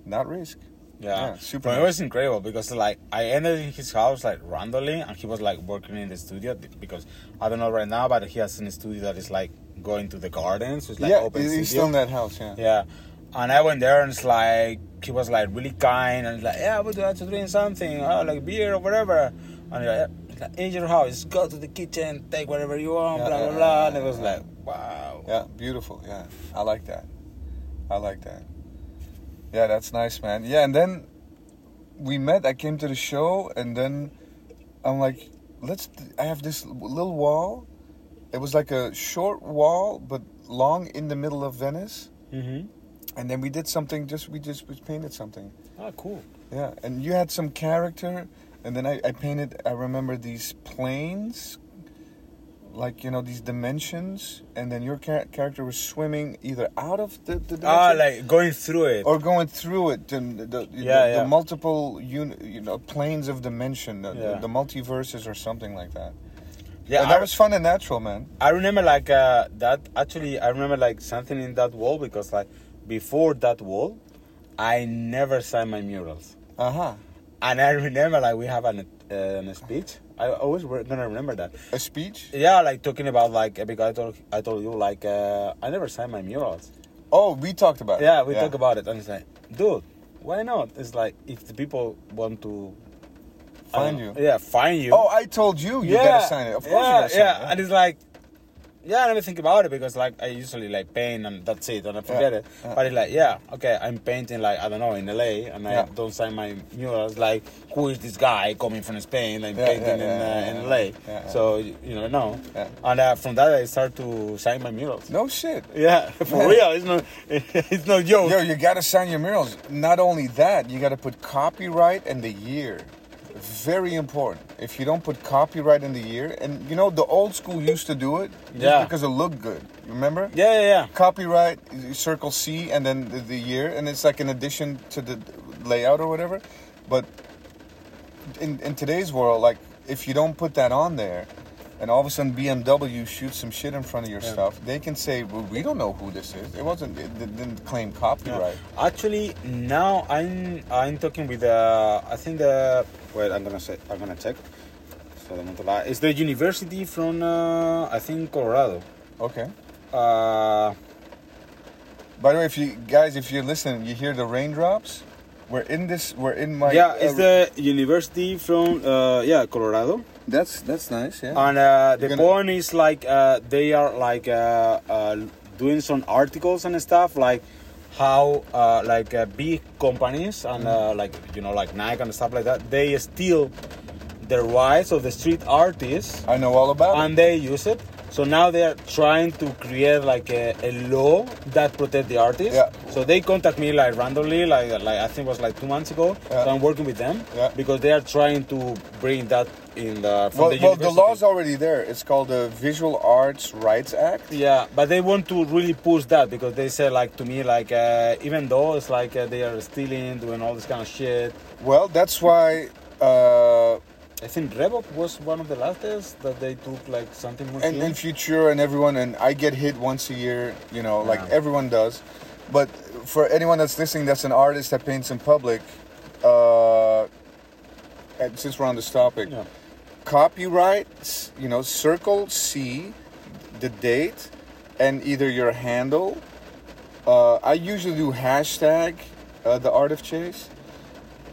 not risk. Yeah, Yeah, super But it was incredible because like I ended in his house like randomly, and he was like working in the studio because I don't know right now, but he has a studio that is like going to the gardens. So it's like yeah, open he's studio. still in that house. Yeah. Yeah, and I went there and it's like he was like really kind and like yeah, I would like to drink something, oh, like beer or whatever. And he's like, "Yeah, uh, like, in your house, go to the kitchen, take whatever you want, Yeah, blah blah blah. and it was like wow. Yeah, beautiful. Yeah, I like that. I like that. Yeah, that's nice, man. Yeah, and then we met. I came to the show, and then I'm like, let's. I have this little wall. It was like a short wall, but long in the middle of Venice. Mm-hmm. and then we did something. Just we just we painted something. Oh, cool. Yeah, and you had some character, and then I, I painted. I remember these planes, like you know these dimensions, and then your char- character was swimming either out of the, the dimension Ah, like going through it. or going through it. The, the, the, Yeah, the yeah. multiple uni, you know planes of dimension, the, Yeah. the, the multiverses or something like that. yeah, and that I, was fun and natural, man. I remember like uh, that. Actually, I remember like something in that wall because like before that wall, I never signed my murals, Uh huh. and I remember like we have an uh, an speech. I always re- gonna remember that. A speech? Yeah, like talking about like because I told I told you like uh, I never signed my murals. Oh, we talked about it. Yeah, we talk about it, and it's like, dude, why not? It's like if the people want to Find you. yeah, find you. Oh, I told you you gotta sign it. Of course yeah, you gotta sign yeah. it. Yeah, and it's like, yeah, I never think about it because like I usually like paint and that's it, and I forget Yeah, it. yeah. But it's like, yeah, okay, I'm painting like I don't know in LA, and I don't sign my murals. Like, who is this guy coming from Spain and Yeah, painting in, uh, in. LA? So you, know. Yeah. And uh, from that, I start to sign my murals. No shit. Yeah, for real. It's not. It's no joke. Yo, you gotta sign your murals. Not only that, you gotta put copyright and the year. Very important. If you don't put copyright in the year, and you know the old school used to do it just Yeah. because it looked good. Remember? Yeah, yeah, yeah. Copyright, circle C, and then the, the year, and it's like an addition to the layout or whatever. But in in today's world, like if you don't put that on there, and all of a sudden BMW shoots some shit in front of your Yeah. stuff, they can say, "Well, we don't know who this is. It wasn't. It didn't claim Yeah. copyright." Actually, now I'm I'm talking with uh, I think the wait I'm gonna say I'm gonna check. So I don't want to lie. It's the university from uh, I think Colorado. Okay. Uh, By the way, if you guys, if you're listening, you hear the raindrops. We're in this. We're in my. yeah, it's the university from uh, yeah Colorado. That's that's nice. Yeah. And uh, the gonna- point is like uh, they are like uh, uh, doing some articles and stuff like how uh, like uh, big companies and uh, like you know like Nike and stuff like that they steal the rights of the street artists I know all about it. and they use it. So now they are trying to create like a, a law that protect the artists. Yeah. So they contact me like randomly, like like I think it was like two months ago. Yeah. So I'm working with them Yeah. because they are trying to bring that in the Well, the well, the law's already there. It's called the Visual Artists Rights Act. Yeah, but they want to really push that because they say like to me like uh, even though it's like uh, they are stealing, doing all this kind of shit. Well, that's why. Uh, I think Reebok was one of the last that they took like something more. and, and Future and everyone, and I get hit once a year, you know, like Yeah. everyone does. But for anyone that's listening, that's an artist that paints in public. Uh, and since we're on this topic, Yeah. Copyrights, you know, circle C, the date, and either your handle. Uh, I usually do hashtag uh, the art of chase,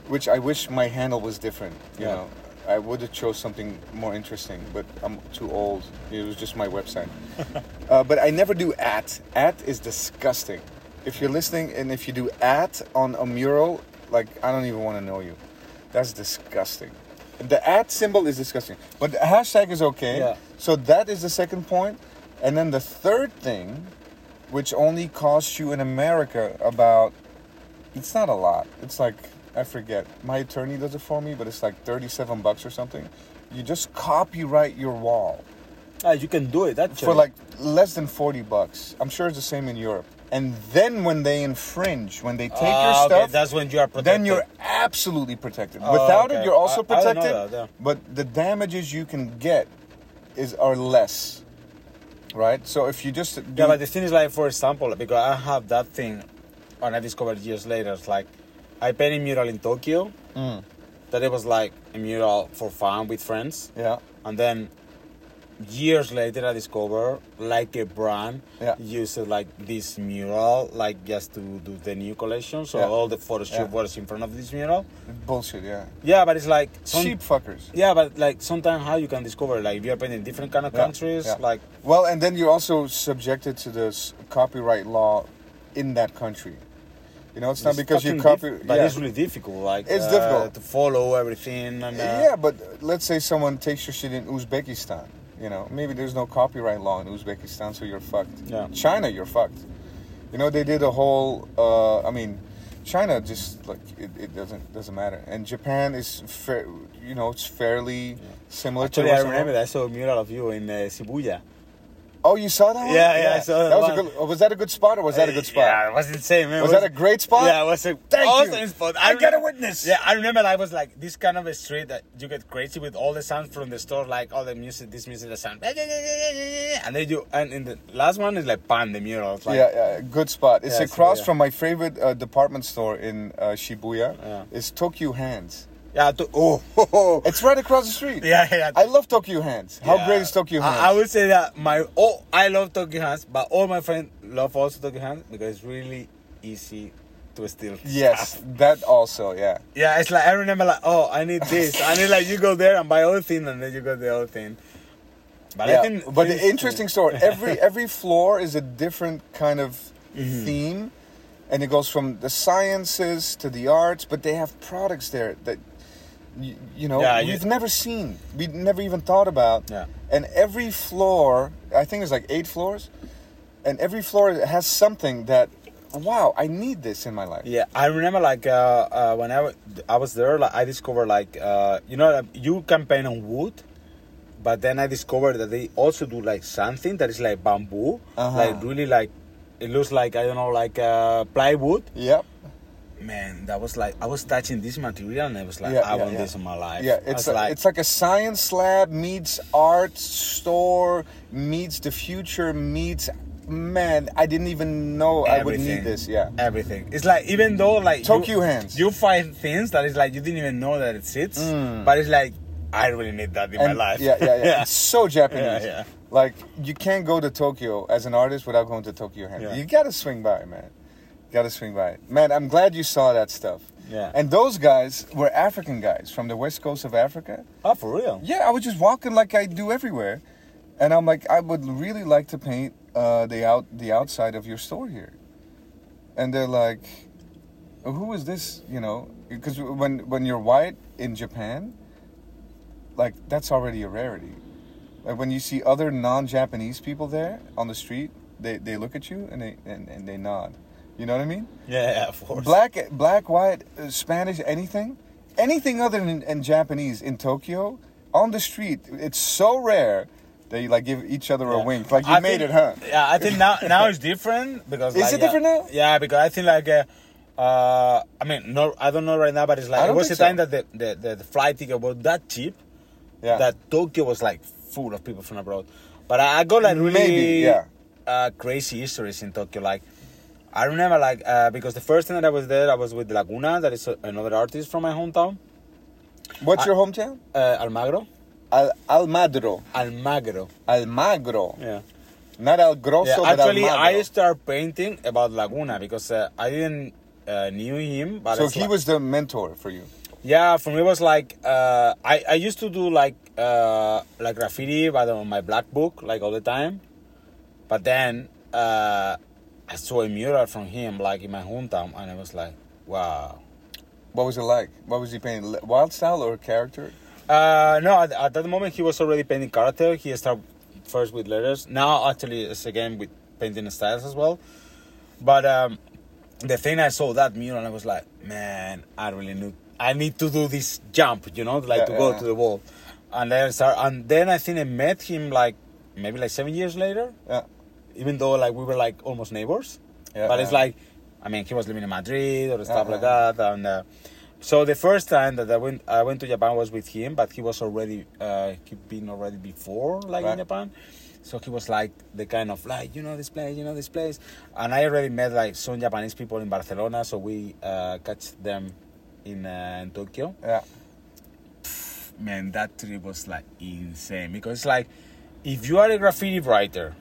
which I wish my handle was different. You Yeah. know, I would have chose something more interesting, but I'm too old. It was just my website. uh, but I never do at. At is disgusting. If you're listening and if you do at on a mural, like I don't even want to know you. That's disgusting. The at symbol is disgusting. But the hashtag is okay. Yeah. So that is the second. And then the third thing, which only costs you in America about it's not a lot. It's like I forget. My attorney does it for me, but it's like 37 bucks or something. You just copyright your wall Ah, you can do it. That's for like less than 40 bucks. I'm sure it's the same in Europe. And then when they infringe, when they take your Ah, okay, stuff, That's when you are protected. then you're absolutely protected. Oh, Without okay. it, you're also I- I know protected. that, yeah. But the damages you can get is are less. Right? So if you just do, Yeah, but the thing is like, for example, because I have that thing, and I discovered years later, it's like I painted a mural in Tokyo. Mm, That it was like a mural for fun with friends, yeah. and then years later I discovered like a brand Yeah. used like this mural like just to do the new collection. So Yeah. all the photo shoot Yeah. was in front of this mural. Bullshit, yeah. Yeah, but it's like some, Cheap fuckers. Yeah, but like sometimes how you can discover like if you're painting in different kind of Yeah, countries, like Well, and then you're also subjected to this copyright law in that country. You know, it's not because you copy. diff- but yeah. it's really difficult. Like It's uh, difficult. to follow everything. And uh, yeah, but let's say someone takes your shit in Uzbekistan. You know, maybe there's no copyright law in Uzbekistan, so you're fucked. Yeah. China, you're fucked. You know, they did a whole. Uh, I mean, China just like it, it doesn't doesn't matter, and Japan is fair. You know, it's fairly similar Actually, to. I remember that I saw a mural of you in uh, Shibuya. Oh, you saw that? One? Yeah, yeah, I saw that That was one. a good. Was that a good spot or was that a good spot? Yeah, it was insane, man. Was It that a great spot? Yeah, it was a Thank awesome you. spot. I got a witness. Yeah, I remember I was like this kind of a street that you get crazy with all the sounds from the store, like all the music, this music, the sound, and then you and in the last one is like pan the mural. Like, yeah, yeah, good spot. It's Yeah, across Shibuya. from my favorite uh, department store in uh, Shibuya. Yeah. It's Tokyo Hands. Yeah, to, oh, It's right across the street. yeah, yeah. I love Tokyo Hands. How Yeah. great is Tokyo Hands? I, I would say that my oh, I love Tokyo Hands, but all my friends love also Tokyo Hands because it's really easy to steal. yes, stuff. that also. Yeah. Yeah, it's like I remember like, oh, I need this. I need like you go there and buy other thing, and then you go the other thing. But yeah. I think, but the interesting story. Every every floor is a different kind of Mm-hmm. theme, and it goes from the sciences to the arts. But they have products there that. You, you know, Yeah, we've never seen, we never even thought about, Yeah. and every floor, I think it's like eight floors, and every floor has something that, wow, I need this in my life. Yeah, I remember like uh, uh, when I, w- I was there, like I discovered like uh, you know you can paint on wood, but then I discovered that they also do like something that is like bamboo, Uh-huh. like really like it looks like I don't know like uh, plywood. Yep. Man, that was like I was touching this material and I was like Yeah, I yeah, want yeah. this in my life. Yeah, it's a, like, it's like a science lab meets art store meets the future meets man. I didn't even know I would need this. Yeah, everything. It's like even though like Tokyo you, hands. you find things that is like you didn't even know that it sits, Mm. but it's like I really need that in And- my life. Yeah, yeah, yeah. It's so Japanese. Yeah, yeah. Like you can't go to Tokyo as an artist without going to Tokyo Hands. Yeah. You gotta swing by, man. Gotta swing by. Man, I'm glad you saw that stuff. Yeah. And those guys were African guys from the west coast of Africa. oh, for real? Yeah, I was just walking like I do everywhere, and I'm like, I would really like to paint uh, the out the outside of your store here. And they're like, who is this? You know, because when when you're white in Japan, like that's already a rarity. Like when you see other non-Japanese people there on the street, they, they look at you and they and, and they nod. You know what I mean? Yeah, yeah, of course. Black, black, white, uh, Spanish, anything, anything other than, than Japanese in Tokyo on the street, it's so rare that you like give each other a wink, like you I made think- it, huh? Yeah, I think now now it's different because Is like, it yeah, different now? Yeah, because I think like uh, uh I mean no I don't know right now, but it's like it was the so. time that the, the, the, the flight ticket was that cheap Yeah. that Tokyo was like full of people from abroad. But I, I got like really Maybe, yeah. uh, crazy histories in Tokyo. Like I remember like uh, because the first time that I was there, I was with Laguna, that is another artist from my hometown, What's your hometown? uh, Almagro. Al Almagro. Almagro. Almagro. Yeah. Not Al Grosso, Yeah, actually, I started painting about Laguna because uh, I didn't uh, knew him. But so he like- was the mentor for you. Yeah, for me it was like uh, I I used to do like uh, like graffiti, but on my black book like all the time. But then uh, I saw a mural from him like in my hometown, and I was like, wow. What was it like? What was he painting? Wild style or character? Uh, no, at, at that moment he was already painting character. He started first with letters. Now actually it's again with painting styles as well. But um, the thing I saw that mural, and I was like, man, I really need, I need to do this jump, you know, like Yeah, to go yeah. to the wall. And then I start, and then I think I met him like maybe like seven years later. Yeah. Even though like we were like almost neighbors. Yeah, but it's like, I mean, he was living in Madrid or stuff like Uh-huh. that, and. Uh, so the first time that I went, I went to Japan was with him, but he was already, uh, he been already before, like in Japan. So he was like the kind of like, you know this place, you know this place, and I already met like some Japanese people in Barcelona, so we uh, catch them in, uh, in Tokyo. Yeah. Man, that trip was like insane because it's like, if you are a graffiti writer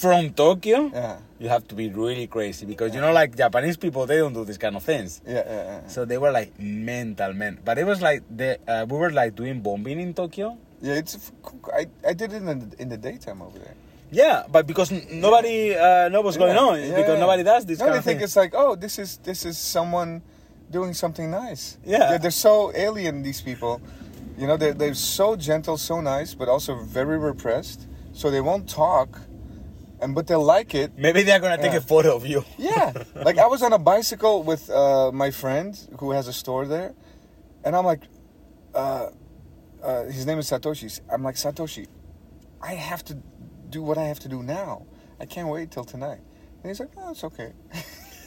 from Tokyo, Yeah. you have to be really crazy because you know, like Japanese people, they don't do this kind of things. Yeah. yeah, yeah. So they were like mental men, but it was like the uh, we were like doing bombing in Tokyo. Yeah, it's. I, I did it in the, in the daytime over there. Yeah, but because nobody uh, knows what's going Yeah, on, yeah, because yeah. nobody does this No, kind they of think thing. it's like, oh, this is this is someone doing something nice. Yeah. they're, they're so alien. These people, you know, they're they're so gentle, so nice, but also very repressed. So they won't talk, and but they like it. Maybe they're gonna take a photo of you. Yeah, like I was on a bicycle with uh, my friend who has a store there, and I'm like, uh, uh, his name is Satoshi. I'm like Satoshi, I have to do what I have to do now. I can't wait till tonight. And he's like, oh, it's okay.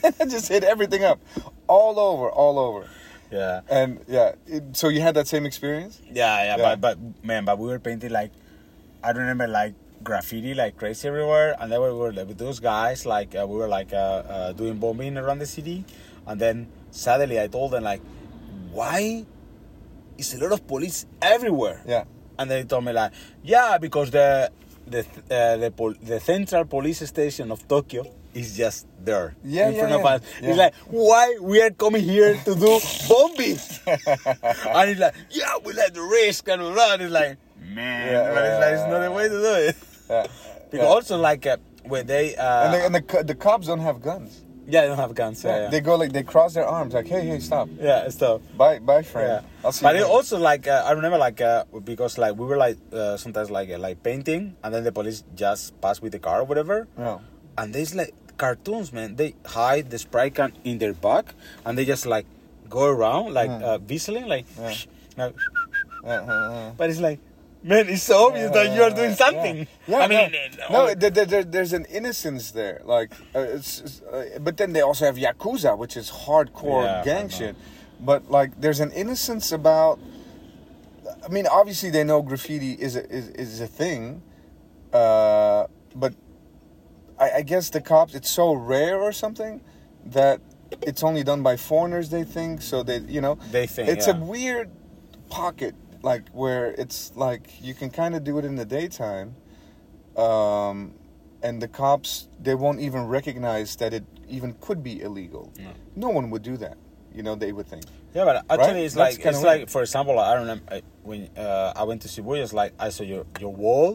and I just hit everything up, all over, all over. Yeah. And yeah, it, so you had that same experience? Yeah, yeah, Yeah. but but man, but we were painting like I remember like graffiti like crazy everywhere, and then we were like, with those guys like uh, we were like uh, uh, doing bombing around the city, and then suddenly I told them like, why is a lot of police everywhere? Yeah. And they told me like, yeah, because the the uh, the pol- the central police station of Tokyo is just there Yeah, in yeah, front of us. Yeah. It's like, why we are coming here to do bombing? and it's like, yeah, we like the risk and all that. It's like, man, Yeah, but it's like it's not the way to do it. Yeah. Because Yeah. also like uh, when they uh, And, the, and the, the cops don't have guns. yeah, they don't have guns. Yeah, yeah. They go like they cross their arms like, hey, hey, stop. yeah stuff. Bye, bye, friend. Yeah, I'll see but you it also like uh, I remember like uh, because like we were like uh, sometimes like uh, like painting and then the police just pass with the car or whatever No. and there's like cartoons man they hide the spray can in their back and they just like go around like Yeah. uh, whistling like, Yeah. like uh. but it's like man it's so obvious that you are doing something Yeah, I mean no, no there, there, there- there's an innocence there. Like, uh, it's, it's, uh, but then they also have yakuza, which is hardcore Yeah, gang shit. But like, there's an innocence about. I mean, obviously they know graffiti is a is, is a thing, uh, but I, I guess the cops it's so rare or something that it's only done by foreigners. They think so. They you know they think it's yeah. a weird pocket like where it's like you can kind of do it in the daytime um, and the cops they won't even recognize that it even could be illegal No. no one would do that you know they would think Yeah, but actually, Right? it's like it's weird. like for example, I don't remember I, when uh, I went to Shibuya, it's like I saw your your wall.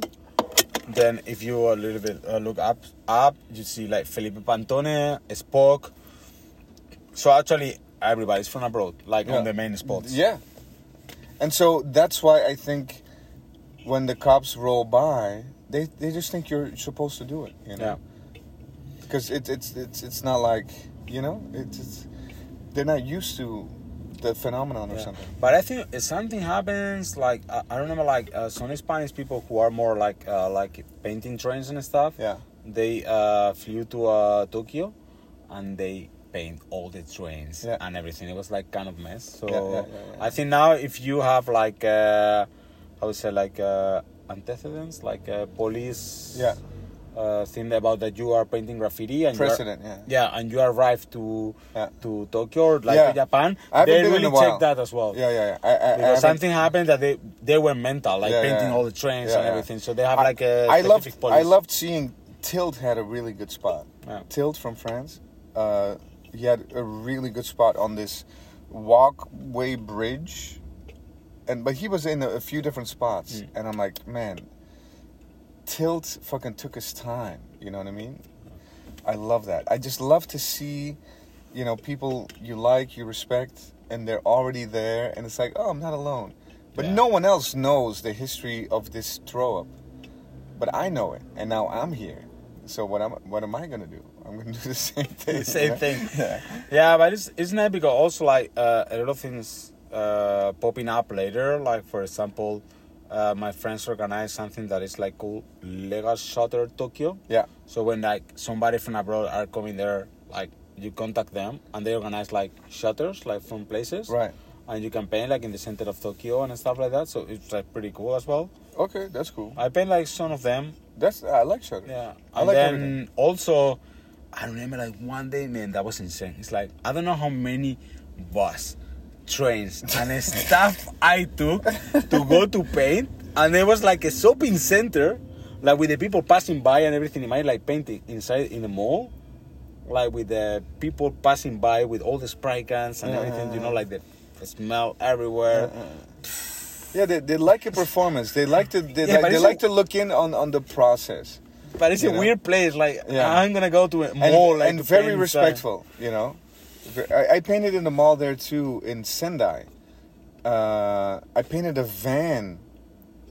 Then if you a little bit uh, look up up, you see like Felipe Pantone, Spock. So actually, everybody's from abroad, like Yeah. on the main spots. yeah and so that's why i think when the cops roll by they, they just think you're supposed to do it you know Yeah. because it, it's it's it's not like you know it's, it's they're not used to the phenomenon or Yeah. something But I think if something happens, like I, I remember, like uh, some Spanish people who are more like uh, like painting trains and stuff. yeah They uh, flew to uh, Tokyo, and they paint all the trains Yeah. and everything. It was like kind of mess. So Yeah. I think now if you have like uh, how would say like uh, antecedents, like uh, police Yeah. uh, thing about that you are painting graffiti and are- Precedent, yeah. yeah, and you arrive to Yeah. to Tokyo or like Yeah. to Japan, they really check that as well. Yeah, yeah, yeah. I, I, I Because haven't- something happened that they they were mental, like painting all the trains and everything. So they have I- like a I loved policy. I loved seeing Tilt had a really good spot. Tilt from France, uh, he had a really good spot on this walkway bridge, and but he was in a, a few different spots, Mm. and I'm like, man, Tilt fucking took his time. You know what I mean? I love that. I just love to see, you know, people you like, you respect, and they're already there, and it's like, oh, I'm not alone. But Yeah. no one else knows the history of this throw up. But I know it, and now I'm here. So what am what am I gonna do? I'm gonna do the same thing. the same thing. Yeah. Yeah, but it's it's not because also like uh, a lot of things uh, popping up later. Like for example, uh, my friends organize something that is like called Legal Shutter Tokyo. Yeah. So when like somebody from abroad are coming there, like you contact them and they organize like shutters like from places. Right. And you can paint like in the center of Tokyo and stuff like that. So it's like pretty cool as well. Okay, that's cool. I paint like some of them. That's I like Shutter. Yeah. I And like then everything. also, I remember like one day, man, that was insane. It's like I don't know how many bus, trains, and stuff I took to go to paint, and there was like a shopping center, like with the people passing by and everything. In my like painting inside in the mall, like with the people passing by with all the spray cans and Yeah, everything. You know, uh-huh. like the, the smell everywhere. Yeah, they, they like a performance. They like to they, Yeah, like, they like to look in on, on the process. But it's You a know? weird place. Like Yeah. I'm gonna go to a and, mall, like and very respectful. You know, I, I painted in the mall there too in Sendai. Uh, I painted a van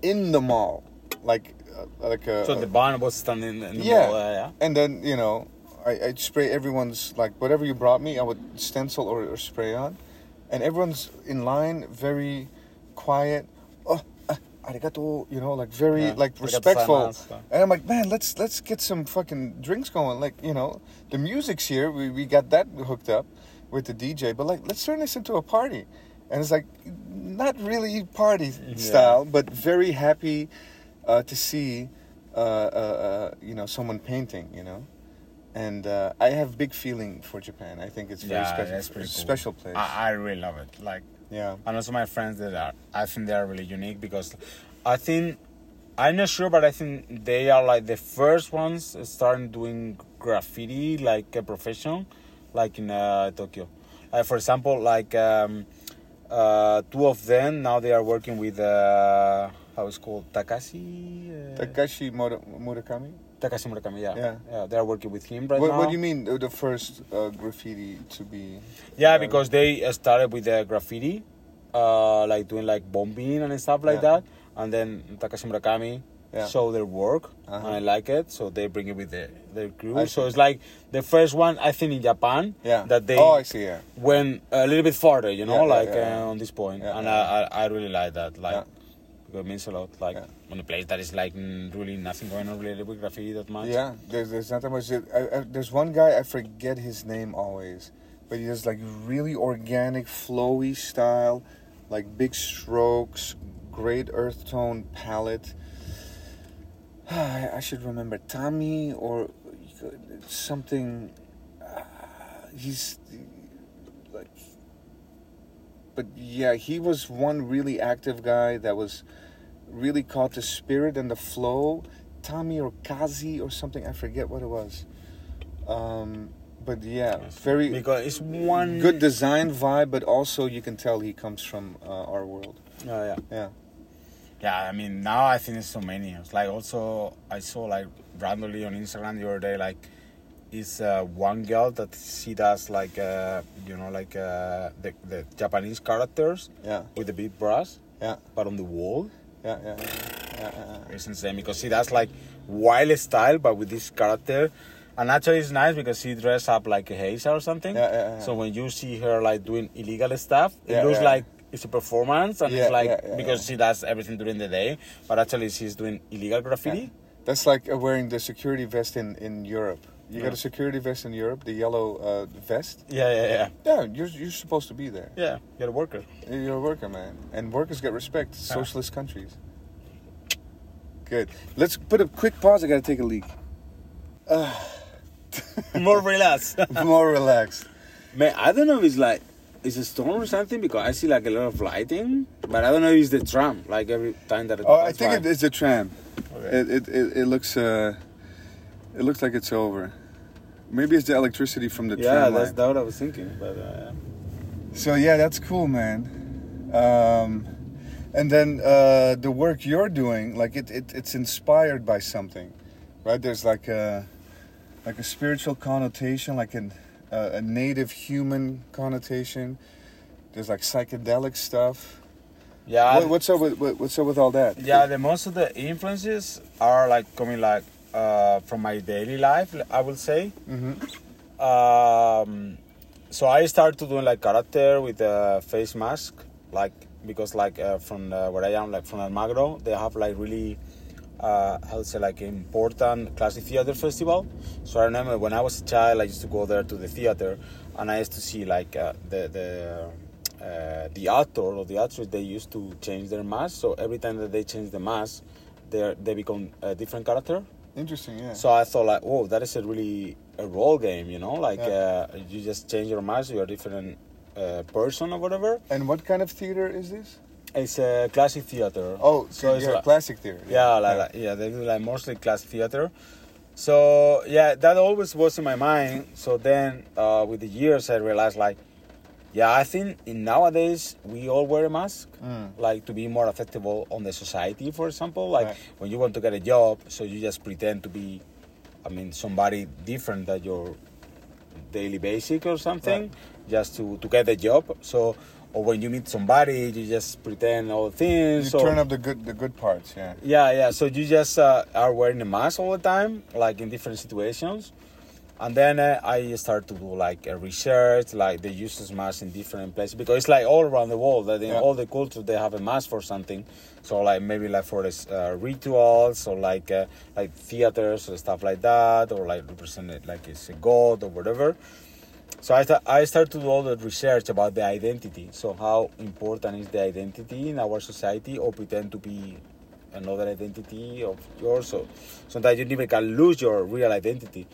in the mall, like uh, like a. So the barn was standing in the yeah. middle, uh, yeah. And then you know, I I'd spray everyone's like whatever you brought me, I would stencil or, or spray on, and everyone's in line, very quiet. Oh, arigato, you know, like very Yeah. like respectful. And I'm like, man, let's let's get some fucking drinks going. Like, you know, the music's here. We we got that hooked up with the DJ, but like, let's turn this into a party. And it's like, not really party style, but very happy uh, to see, uh, uh, uh, you know, someone painting. You know, and uh, I have big feeling for Japan. I think it's very Yeah, special. a cool. special place. I, I really love it. Like, yeah. and also my friends that are, I think they are really unique because I think, I'm not sure, but I think they are like the first ones starting doing graffiti like a profession, like in uh, Tokyo. Like for example, like um, uh, two of them now they are working with uh, how it's called Takashi. Uh, Takashi Mura- Murakami. Takashi Murakami, yeah. Yeah. they are working with him right What, now. what do you mean the first uh, graffiti to be? Yeah, uh, because they uh, started with the graffiti, uh, like doing like bombing and stuff like Yeah. that, and then Takashi Murakami Yeah. show their work, Uh-huh. and I like it, so they bring it with the, their crew. I So see. it's like the first one I think in Japan Yeah. that they Oh, I see. Yeah. went a little bit farther, you know, like. Uh, on this point, and. I, I I really like that, like. Because it means a lot, like Yeah. on a place that is like really nothing going on related with graffiti that much. Yeah, there's, there's not that much. I, I, there's one guy I forget his name always, but he does like really organic, flowy style, like big strokes, great earth tone palette. I, I should remember Tommy or something. Uh, he's like, but yeah, he was one really active guy that was really caught the spirit and the flow. Tommy or Kazi or something, I forget what it was. Um, but yeah, very because it's one good design vibe, but also you can tell he comes from uh, our world. Yeah, yeah. Yeah. Yeah, I mean now I think there's so many. It's like also I saw like randomly on Instagram the other day like is uh, one girl that she does like uh, you know like uh, the the Japanese characters Yeah, with the big brush, yeah, but on the wall. yeah, yeah, yeah, yeah, yeah. It's insane because she does like wild style, but with this character. And actually, it's nice because she dressed up like a Heisa or something. Yeah, yeah, yeah. So when you see her like doing illegal stuff, it looks like it's a performance, and it's like because she does everything during the day, but actually she's doing illegal graffiti. That's like wearing the security vest in, in Europe. You Yeah. got a security vest in Europe, the yellow uh, vest. Yeah, yeah, yeah, Yeah, you're you're supposed to be there. yeah. You're a worker. You're a worker, man, and workers get respect. Socialist countries. Good. Let's put a quick pause. I gotta take a leak. More relaxed. More relaxed. Man, I don't know if it's like it's a storm or something because I see like a lot of lighting, but I don't know if it's the tram. Like every time that it Oh, I think by. it, it's a tram. Okay. It, it, it, it looks uh, it looks like it's over. Maybe it's the electricity from the yeah, tram that's line. that what I was thinking. But uh, So yeah, that's cool, man. Um, and then uh, the work you're doing, like it, it, it's inspired by something, right? There's like a like a spiritual connotation, like an, uh, a native human connotation. There's like psychedelic stuff. yeah, What, what's up with what, what's up with all that? yeah. The most of the influences are like coming like uh, from my daily life. I will say. hmm Um, so I started doing like character with a face mask, like because like uh, from uh, where I am, like from Almagro, they have like really, uh, how to say, like important classic theater festival. So I remember when I was a child, I used to go there to the theater, and I used to see like uh, the the. Uh, the actor or the actress they used to change their mask so every time that they change the mask they they become a different character Interesting, yeah. so I thought like, oh, that is a really a role game, you know, like Yeah. uh, you just change your mask, you're a different uh, person or whatever. and what kind of theater is this? It's a classic theater. Oh, so so it's yeah, like, classic theater. yeah, like, like- yeah, they do like mostly classic theater. So yeah, that always was in my mind. So then uh, with the years, I realized like, yeah, I think in nowadays we all wear a mask, Mm. like to be more acceptable on the society. For example, like Right. when you want to get a job, so you just pretend to be, I mean, somebody different than your daily basic or something, Right. just to to get a job. So or when you meet somebody, you just pretend all the things. You so, turn up the good the good parts, yeah. yeah, yeah. So you just uh, are wearing a mask all the time, like in different situations. And then uh, I start to do like a research, like the uses mask in different places because it's like all around the world. That in Yeah. all the cultures they have a mask for something. So like maybe like for this uh, rituals or like uh, like theaters or stuff like that, or like represent it like it's a god or whatever. So I, th- I start to do all the research about the identity. So how important is the identity in our society, or pretend to be another identity of yours? So sometimes you even can lose your real identity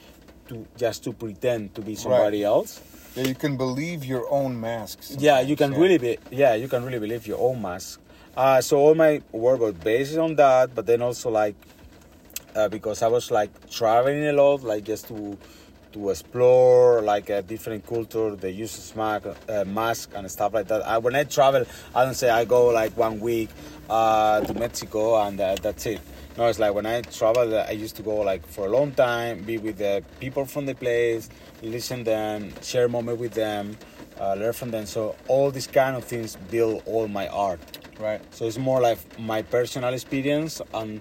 to just to pretend to be somebody else. Yeah, you can believe your own masks. Yeah, you can sometimes, really be. Yeah, you can really believe your own mask. Uh, so all my work was based on that, but then also like uh, because I was like traveling a lot, like just to to explore like a different culture, the use of mask, uh, mask and stuff like that. I, when I travel, I don't say I go like one week uh, to Mexico and uh, that's it. No, it's like when I travel, I used to go like for a long time, be with the people from the place, listen them, share a moment with them, uh, learn from them. So all these kind of things build all my art. Right. So it's more like my personal experience and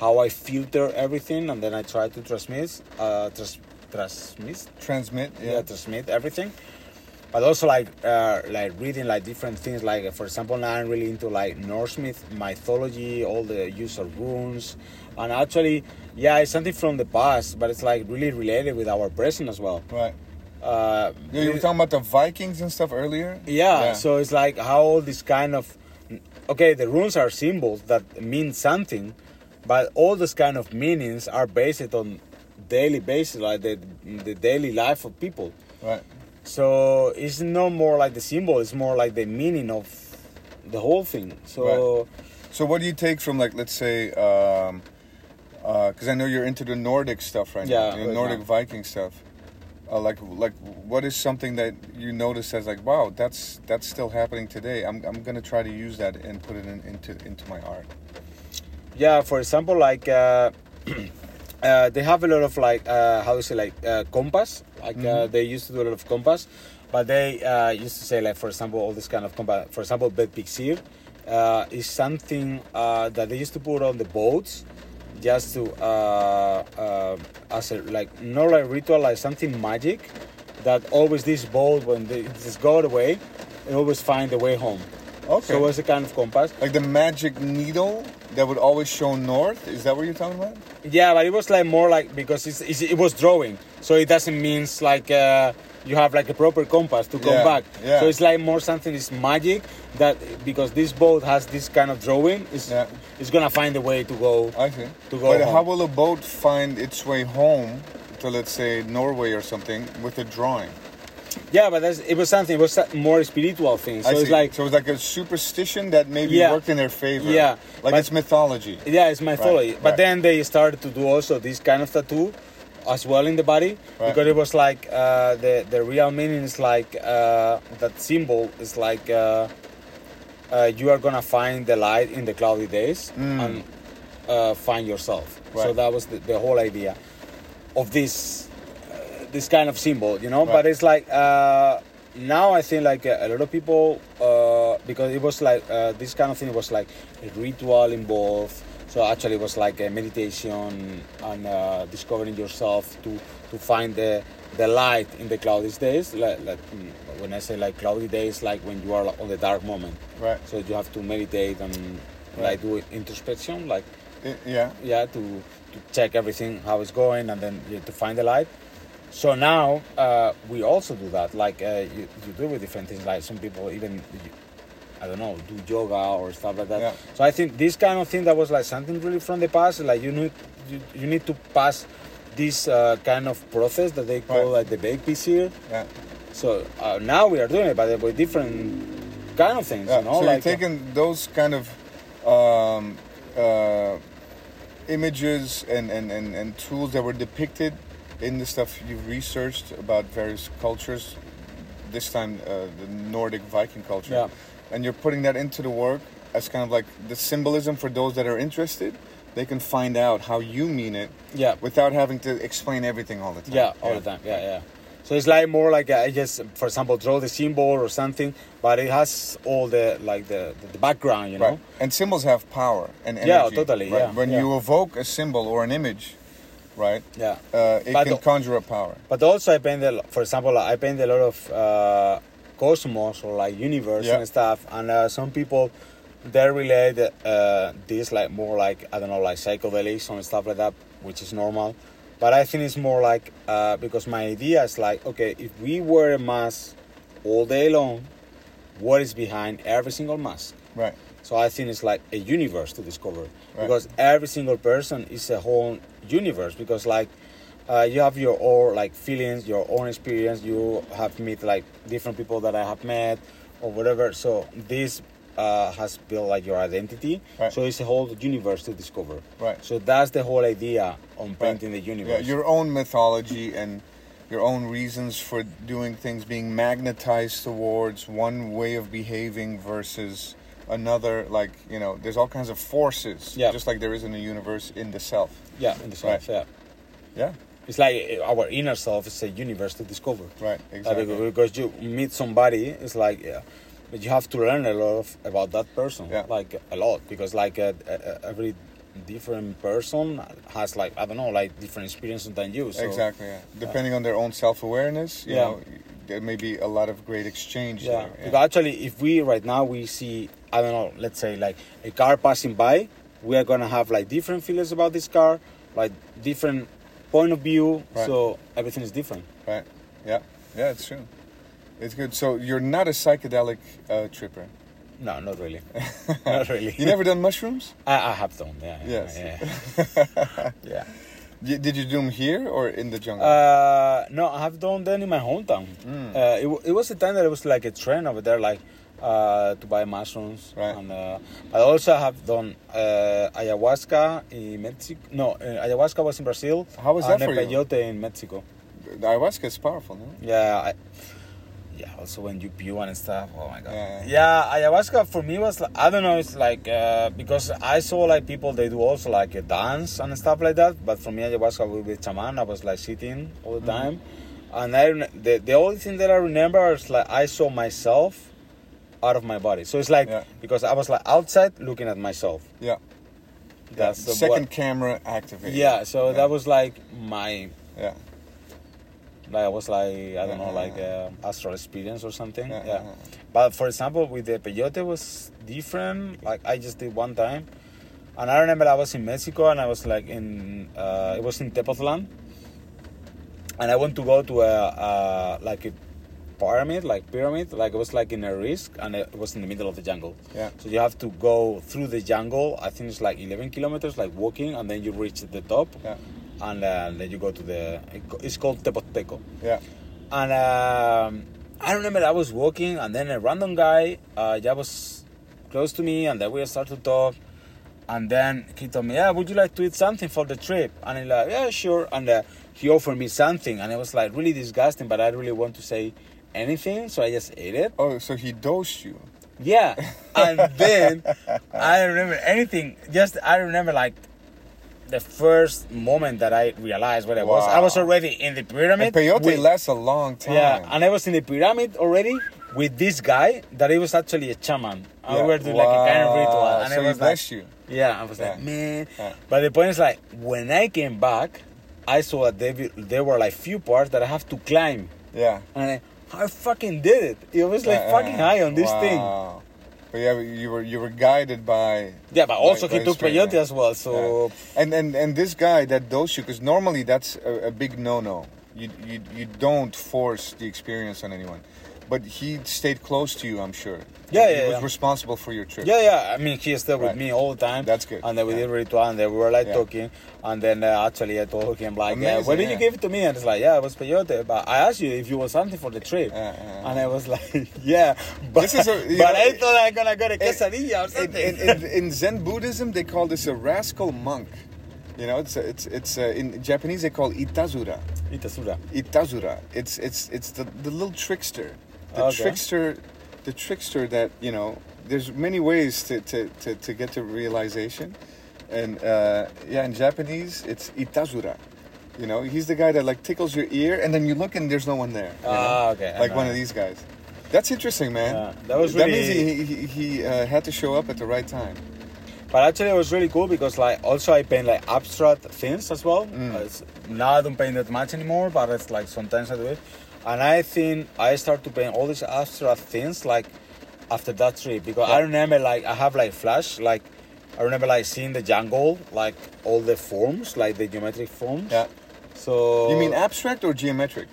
how I filter everything, and then I try to transmit, uh, trans- transmit, Transmit. yeah, Yeah. transmit everything. But also like uh, like reading like different things. Like for example, now I'm really into like Norse myth mythology, all the use of runes, and actually, yeah, it's something from the past, but it's like really related with our present as well. Right. Uh, Yeah, you were talking about the Vikings and stuff earlier. yeah, so it's like how all this kind of okay, the runes are symbols that mean something, but all these kind of meanings are based on daily basis, like the the daily life of people. right. So it's no more like the symbol; it's more like the meaning of the whole thing. So So what do you take from like let's say um because I know you're into the Nordic stuff right Yeah, now, the right Nordic now. Viking stuff. Uh, like like what is something that you notice as like wow that's that's still happening today. I'm I'm gonna try to use that and put it in, into into my art. yeah, for example, like uh, uh, they have a lot of like uh, how to say like uh, compass. Like uh, they used to do a lot of compass, but they uh, used to say like for example all this kind of compass. For example, Vegvísir uh, is something uh, that they used to put on the boats just to uh, uh, as a like not like ritual like something magic that always this boat when they just go away it always find the way home Okay. so it's a kind of compass like the magic needle that would always show north. Is that what you're talking about? Yeah, but it was like more like because it's, it's, it was drawing, so it doesn't mean like uh, you have like a proper compass to come Yeah, back. yeah. So it's like more something is magic that because this boat has this kind of drawing, it's Yeah. it's gonna find a way to go. I see. To go but home. how will a boat find its way home to let's say Norway or something with a drawing? Yeah, but that's, it was something. It was more spiritual thing. So it's like so it's like a superstition that maybe Yeah. worked in their favor. Yeah, like it's mythology. Yeah, it's mythology. Right, but right. then they started to do also this kind of tattoo as well in the body Right. because it was like uh, the the real meaning is like uh, that symbol is like uh, uh, you are gonna find the light in the cloudy days and uh, find yourself. So Mm. That was the, the whole idea of this this kind of symbol, you know. Right. But it's like uh, now I think like a, a lot of people uh, because it was like uh, this kind of thing was like a ritual involved. So actually, it was like a meditation and uh, discovering yourself to to find the the light in the cloudy days. Like, like mm, when I say like cloudy days, like when you are on the dark moment. Right. So you have to meditate and like do introspection, like yeah. yeah to, to check everything how it's going and then you, to find the light so now uh, we also do that like uh, you, you do with different things like some people even i don't know do yoga or stuff like that Yeah. so i think this kind of thing that was like something really from the past like you need you, you need to pass this uh, kind of process that they call Right. like the Vegvísir Yeah. so uh, now we are doing it but with different kind of things Yeah, you know so like you're taking those kind of um, uh, images and, and, and, and tools that were depicted in the stuff you've researched about various cultures, this time uh, the Nordic Viking culture, Yeah. and you're putting that into the work as kind of like the symbolism for those that are interested. They can find out how you mean it yeah without having to explain everything all the time. Yeah, all the time. Yeah, yeah. So it's like more like I just, for example, draw the symbol or something, but it has all the like the the, the background, you know. Right. And symbols have power and energy. Yeah, totally, right? yeah, When yeah. you evoke a symbol or an image, right, Yeah. uh, it But can conjure up power. But also, I paint, a, for example, I paint a lot of uh, cosmos or like universe Yeah. and stuff. And uh, some people they relate uh, this like more like I don't know, like psychedelics and stuff like that, which is normal. But I think it's more like uh, because my idea is like, okay, if we wear a mask all day long, what is behind every single mask? Right. So I think it's like a universe to discover Right. because every single person is a whole universe because like uh, you have your own like feelings, your own experience. You have met like different people that I have met or whatever. So this uh, has built like your identity. Right. So it's a whole universe to discover. Right. So that's the whole idea on painting the universe. Yeah, your own mythology and your own reasons for doing things being magnetized towards one way of behaving versus another like you know there's all kinds of forces Yeah. just like there is in the universe in the self yeah, in the self. Yeah. yeah It's like uh, our inner self is a universe to discover. right exactly because- because you meet somebody, it's like, yeah, but you have to learn a lot of, about that person, Yeah. like a lot, because like uh, uh, every different person has like I don't know, like different experiences than you. So, exactly yeah. depending on their own self-awareness you Yeah. know there may be a lot of great exchange Yeah. there Because actually, if we right now we see, I don't know, let's say like a car passing by, we are gonna have like different feelings about this car, like different point of view. Right. So everything is different. right yeah yeah it's true it's good so you're not a psychedelic uh, tripper No, not really. not really. you never done mushrooms I, I have done. Yeah. yeah, Yes. Yeah. yeah. Did you do them here or in the jungle? Uh, no, I have done them in my hometown. Mm. Uh, it, it was a time that it was like a trend over there, like uh, to buy mushrooms. Right. And uh, I also have done uh, ayahuasca in Mexico. No, uh, ayahuasca was in Brazil. How was that and for you? peyote in Mexico. The ayahuasca is powerful, no? Yeah. I, yeah. Also, when you pee and stuff. Oh my god. Yeah, Yeah. ayahuasca for me was like, I don't know. It's like uh, because I saw like people they do also like a dance and stuff like that. But for me, ayahuasca with shaman, I was like sitting all the Mm-hmm. time, and I the the only thing that I remember is like I saw myself out of my body. So it's like Yeah. because I was like outside looking at myself. Yeah. That's the Second what- camera activated. Yeah. So Yeah. that was like my Yeah. like I was like I don't know Yeah. like uh, astral experience or something. Yeah, Yeah. yeah, But for example, with the peyote was different. Like I just did one time, and I remember I was in Mexico and I was like in uh, it was in Tepoztlan, and I went to go to a uh, like a pyramid, like pyramid, like it was like in a risk, and it was in the middle of the jungle. Yeah. So you have to go through the jungle. I think it's like 11 kilometers, like walking, and then you reach the top, Yeah. and uh, then you go to the. It's called Tepozteco. Yeah. And um, I remember I was walking, and then a random guy uh, that was close to me, and then we started to talk. And then he told me, "Yeah, would you like to eat something for the trip?" And I'm like, "Yeah, sure." And uh, he offered me something, and it was like really disgusting, but I really want to say anything, so I just ate it. Oh, so he dosed you. Yeah, and then I don't remember anything. Just I remember like the first moment that I realized what it was. I was already in the pyramid. And peyote with- lasts a long time. yeah, and I was in the pyramid already with this guy that he was actually a shaman. And Yeah. we were doing like a kind of ritual. Wow. And so it he was like, blessed you. yeah, I was like, man. Yeah. But the point is like, when I came back, I saw that there, there were like few parts that I have to climb. Yeah. And I, I fucking did it. It was like Yeah, fucking eh. high on this thing. But yeah, you were you were guided by Yeah, but also By- he by took peyote yeah. as well. So And and and this guy that dosed you, because normally that's a, a big no-no. You, you you don't force the experience on anyone, but he stayed close to you. I'm sure. Yeah, yeah. he was yeah. responsible for your trip. Yeah, yeah. I mean, he stayed with Right. me all the time. That's good. And then we Yeah. did ritual, and then we were like Yeah. talking. And then uh, actually, I told him like, yeah, Amazing, "Why did yeah. you give it to me?" And it's like, "Yeah, it was peyote." But I asked you if you want something for the trip, Yeah, yeah, yeah. and I was like, "Yeah." But, This is a- but know, I thought I'm gonna get a quesadilla or something. in, in, in Zen Buddhism, they call this a rascal monk. You know, it's it's it's uh in Japanese they call itazura. Itasura. Itazura. It's it's it's the, the little trickster. The Okay. trickster the trickster that, you know, there's many ways to, to, to, to get to realization. And uh, yeah, in Japanese it's itazura. You know, he's the guy that like tickles your ear, and then you look and there's no one there. you know? Ah, okay. Like one of these guys. That's interesting, man. Yeah, that was really... that means he he, he uh, had to show up at the right time. But actually, it was really cool because like also I paint like abstract things as well. Mm. Uh, now I don't paint that much anymore, but it's like sometimes I do it. And I think I start to paint all these abstract things like after that trip because I remember like I have like flash like I remember like seeing the jungle like all the forms like the geometric forms. Yeah. So You mean abstract or geometric?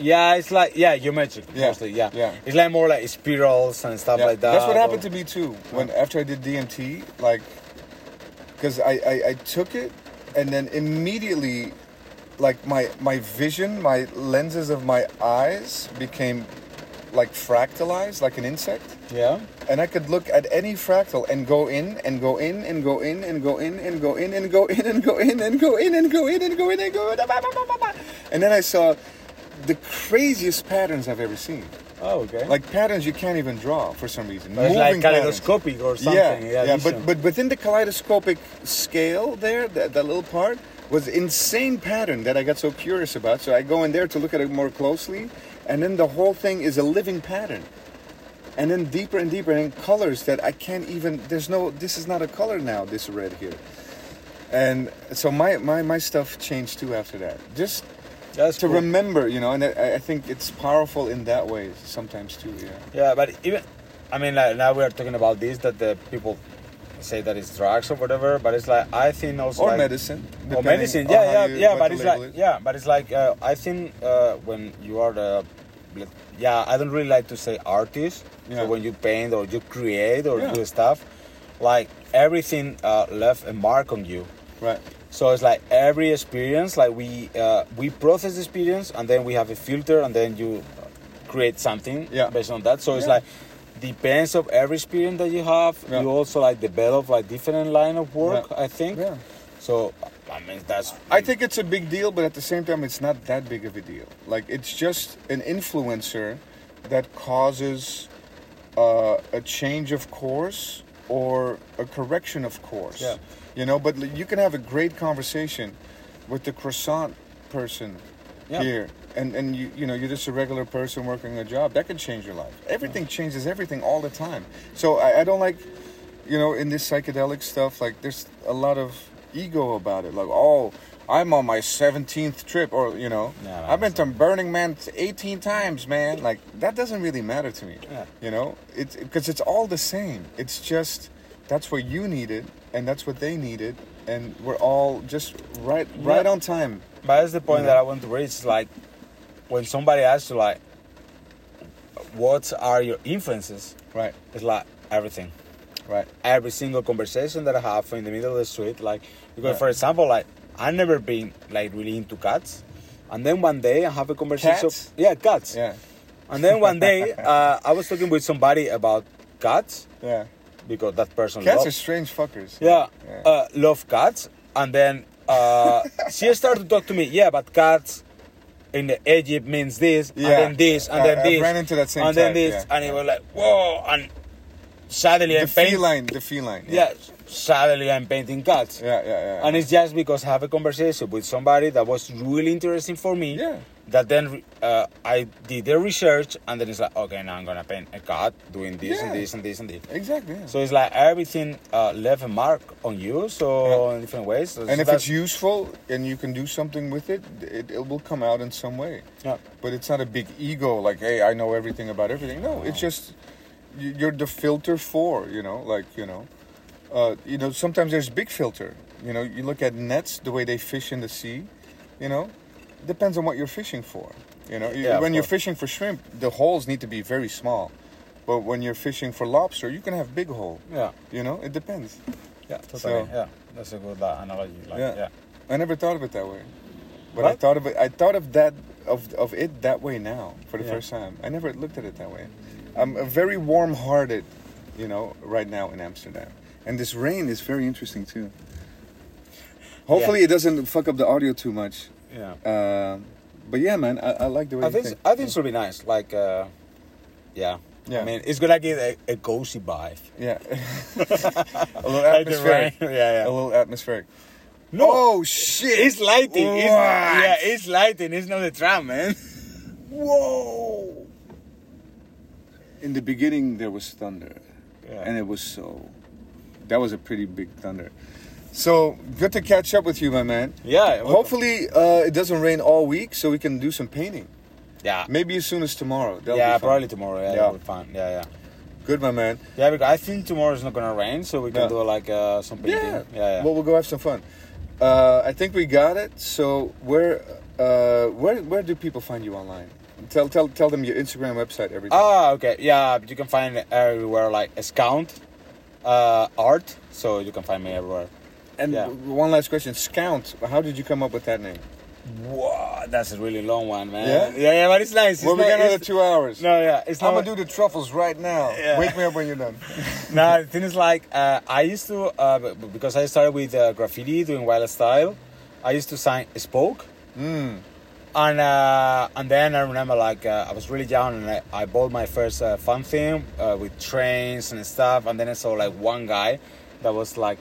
yeah, it's like yeah geometric Yeah, mostly yeah. yeah. It's like more like spirals and stuff Yeah, like that. That's what happened or- to me too. When after I did DMT, like, because I, I I took it, and then immediately, like my my vision, my lenses of my eyes became like fractalized, like an insect, yeah. and I could look at any fractal and go in and go in and go in and go in and go in and go in and go in and go in and go in and go in and go in, and then I saw the craziest patterns I've ever seen. Oh okay. Like patterns you can't even draw for some reason. But it's like Moving patterns. kaleidoscopic or something. Yeah, Yeah, yeah, but but within the kaleidoscopic scale there, that, that little part was insane pattern that I got so curious about. So I go in there to look at it more closely, and then the whole thing is a living pattern. And then deeper and deeper in colors that I can't even. There's no. This is not a color now. This red here. And so my, my, my stuff changed too after that. Just That's to cool. remember, you know, and I, I think it's powerful in that way sometimes too. Yeah. Yeah, but even I mean, like now we are talking about this that the people say that it's drugs or whatever, but it's like I think also Or like, medicine. or medicine. Yeah, yeah, you- yeah. But it's like is. yeah, but it's like uh, I think uh, when you are the yeah, I don't really like to say artist. Yeah. So when you paint or you create or Yeah. do stuff, like everything uh, left a mark on you. Right. So it's like every experience, like we uh, we process the experience and then we have a filter and then you create something Yeah. based on that. So it's Yeah. like depends of every experience that you have. Yeah. You also like develop like different line of work. Yeah. I think. Yeah. So I mean that's I think it's a big deal, but at the same time, it's not that big of a deal. Like it's just an influencer that causes uh, a change of course or a correction of course. Yeah. You know, but you can have a great conversation with the croissant person Yeah. here, and and you you know you're just a regular person working a job that could change your life. Everything changes everything all the time. So I, I don't like, you know, in this psychedelic stuff. Like there's a lot of ego about it. Like oh. I'm on my 17th trip, or you know, Yeah, I've been to Burning Man 18 times, man. Like that doesn't really matter to me. Yeah. You know, it's because it's all the same. It's just that's what you needed, and that's what they needed, and we're all just right, right Yeah. on time. But that's the point know? that I want to reach. Like when somebody asks you like, what are your influences? Right, It's like everything. right. every single conversation that I have in the middle of the street. Like, because Yeah. for example, like I've never been like really into cats, and then one day I have a conversation. Cats? Yeah, cats. Yeah, And then one day uh, I was talking with somebody about cats yeah. because that person Cats love- are strange fuckers. yeah, Yeah. Uh, love cats, and then uh, she started to talk to me. Yeah, but cats. In the Egypt means this, and then this, and I- then I this, ran into that same and then type, this, yeah. and it was like, whoa! And suddenly the I'm painting. feline, the feline. Yeah, suddenly I'm painting cats. yeah, yeah, yeah. And it's just because I have a conversation with somebody that was really interesting for me. Yeah. That then uh, I did the research and then it's like, okay, now I'm gonna paint a cat doing this and this and this and this. exactly. Yeah. So it's like everything uh, left a mark on you. So Yeah. in different ways. So and if it's useful and you can do something with it, it, it will come out in some way. yeah, But it's not a big ego like, hey, I know everything about everything. No, it's just you- you're the filter for, you know, like you know, uh, you know. Sometimes there's big filter. You know, you look at nets, the way they fish in the sea. You know, depends on what you're fishing for. You know, Yeah, when you're fishing for shrimp, the holes need to be very small. But when you're fishing for lobster, you can have big hole. yeah, You know, it depends. yeah, totally. So- yeah, that's a good uh, analogy. Like, Yeah. yeah. I never thought of it that way. But I thought of it. I thought of that of of it that way now for the Yeah. first time. I never looked at it that way. I'm a very warm-hearted, you know, right now in Amsterdam, and this rain is very interesting too. Hopefully, it doesn't fuck up the audio too much. Yeah. Uh, but yeah, man, I, I like the way I you think think. I think it'll be nice. Like, uh, yeah. Yeah. I mean, it's gonna give a, a cozy vibe. Yeah, a little atmospheric. Yeah, yeah. A little atmospheric. No. Oh shit! It's lighting. It's, yeah, it's lighting. It's not the tram, man. Whoa! In the beginning, there was thunder, Yeah. and it was so. That was a pretty big thunder. So good to catch up with you, my man. Yeah. Hopefully, uh, it doesn't rain all week, so we can do some painting. Yeah. Maybe as soon as tomorrow. That'll yeah, be probably tomorrow. Yeah, Yeah. that'll be fine. Yeah, yeah. Good, my man. Yeah, because I think tomorrow is not gonna rain, so we can Yeah. do like uh, some painting. Yeah. yeah, yeah. Well, we'll go have some fun. Uh, I think we got it. So where, uh, where, where do people find you online? Tell, tell, tell them your Instagram, website, everything. Ah, okay. Yeah, you can find it everywhere like Skount uh, art, so you can find me everywhere. And yeah. one last question: Skount. How did you come up with that name? Wow, that's a really long one, man. Yeah? yeah, yeah but it's nice. It's well, we got another two hours. No, yeah, it's I'm not. gonna do the truffles right now. Yeah. Wake me up when you're done. no, the thing is like uh, I used to uh, because I started with uh, graffiti doing wild style. I used to sign Spoke, Mm. and uh, and then I remember like uh, I was really young and I, I bought my first uh, fun thing uh, with trains and stuff. And then I saw like one guy that was like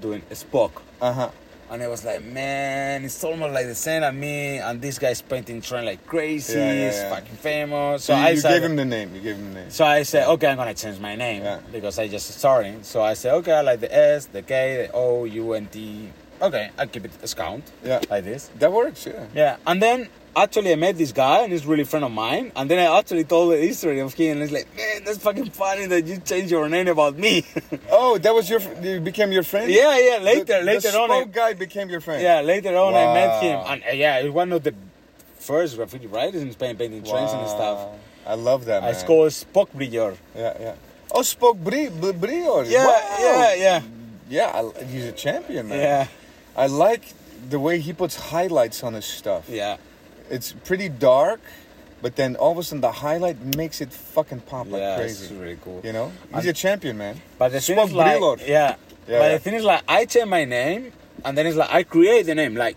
doing Spoke. Uh huh. And it was like, man, it's almost like the same as me. And this guy's painting train like crazy. Yeah, yeah, yeah. fucking famous. So So, you, I you said, gave him the name. You gave him the name. so I said, okay, I'm gonna change my name Yeah. because I just starting. So I said, okay, I like the S, the K, the O, U, N, T. Okay, I'll keep it as count Yeah. like this. That works. Yeah. Yeah, and then actually I met this guy and he's really a friend of mine. And then I actually told the history of him and he's like, man, that's fucking funny that you changed your name about me. Oh, that was your. You became your friend. yeah, yeah. Later, The, later the on, spoke guy became your friend. yeah, later on I met him, Wow. and uh, yeah, he's one of the first graffiti writers in Spain painting trains and stuff. I love that. Man. It's called Spock. Yeah, yeah. Oh, spoke Bri- Bri- Brior. Yeah, Wow. yeah, yeah, Yeah, I, he's a champion, man. yeah, I like the way he puts highlights on his stuff. yeah. It's pretty dark, but then all of a sudden the highlight makes it fucking pop like yeah, it's really cool. You know, he's And- a champion, man. But the thing is like, yeah, Yeah, but the thing is like, I change my name, and then it's like I create the name, like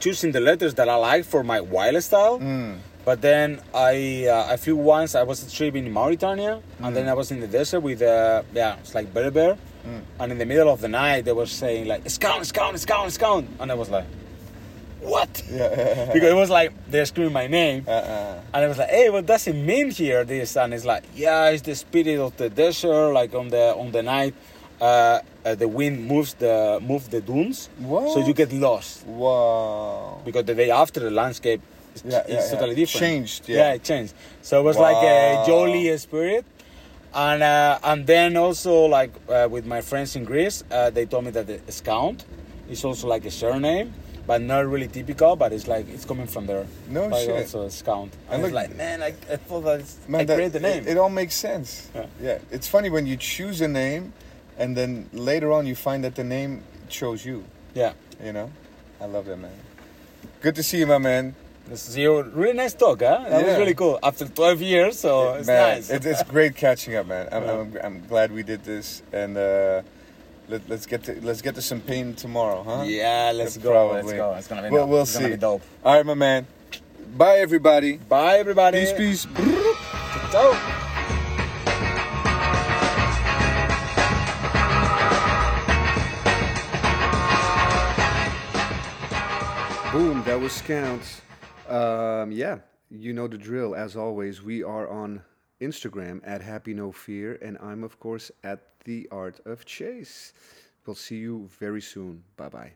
choosing the letters that I like for my wild style. Mm. But then I uh, I flew once. I was tripping in Mauritania, and then I was in the desert with uh, yeah, it's like Berber. Mm. And in the middle of the night, they were saying like "Scout, scout, scout, scout," and I was like, "What?" Yeah, yeah, because it was like they're screaming my name, yeah. Uh, and I was like, "Hey, what does it mean here?" This and it's like, "Yeah, it's the spirit of the desert. Like on the on the night, uh, uh, the wind moves the move the dunes, What? so you get lost wow. because the day after the landscape is, Yeah, yeah, is yeah. totally different. Changed, Yeah. yeah. it changed. So it was like a jolly spirit. And uh, and then also like uh, with my friends in Greece, uh, they told me that the Scout is also like a surname, but not really typical. But it's like it's coming from there. No but shit. Also Scout. And And look- it's like man, I, I thought that it's, Man, I created the name. It, it all makes sense. Yeah. yeah, it's funny when you choose a name, and then later on you find that the name chose you. yeah. You know, I love that man. Good to see you, my man. This is your really nice talk, huh? That was really cool. After 12 years, so it's man, nice. It's, it's great catching up, man. I'm, Yeah. I'm, I'm glad we did this, and uh, let, let's get to let's get to some pain tomorrow, huh? yeah, let's go. Probably. Let's go. It's gonna be We'll- dope. we'll it's gonna see. be dope. All right, my man. Bye, everybody. Bye, everybody. Peace, peace. Ciao. Boom, that was Skount. Um, yeah, you know the drill. As always, we are on Instagram at Happy No Fear, and I'm, of course, at The Art of Chase. We'll see you very soon. Bye bye.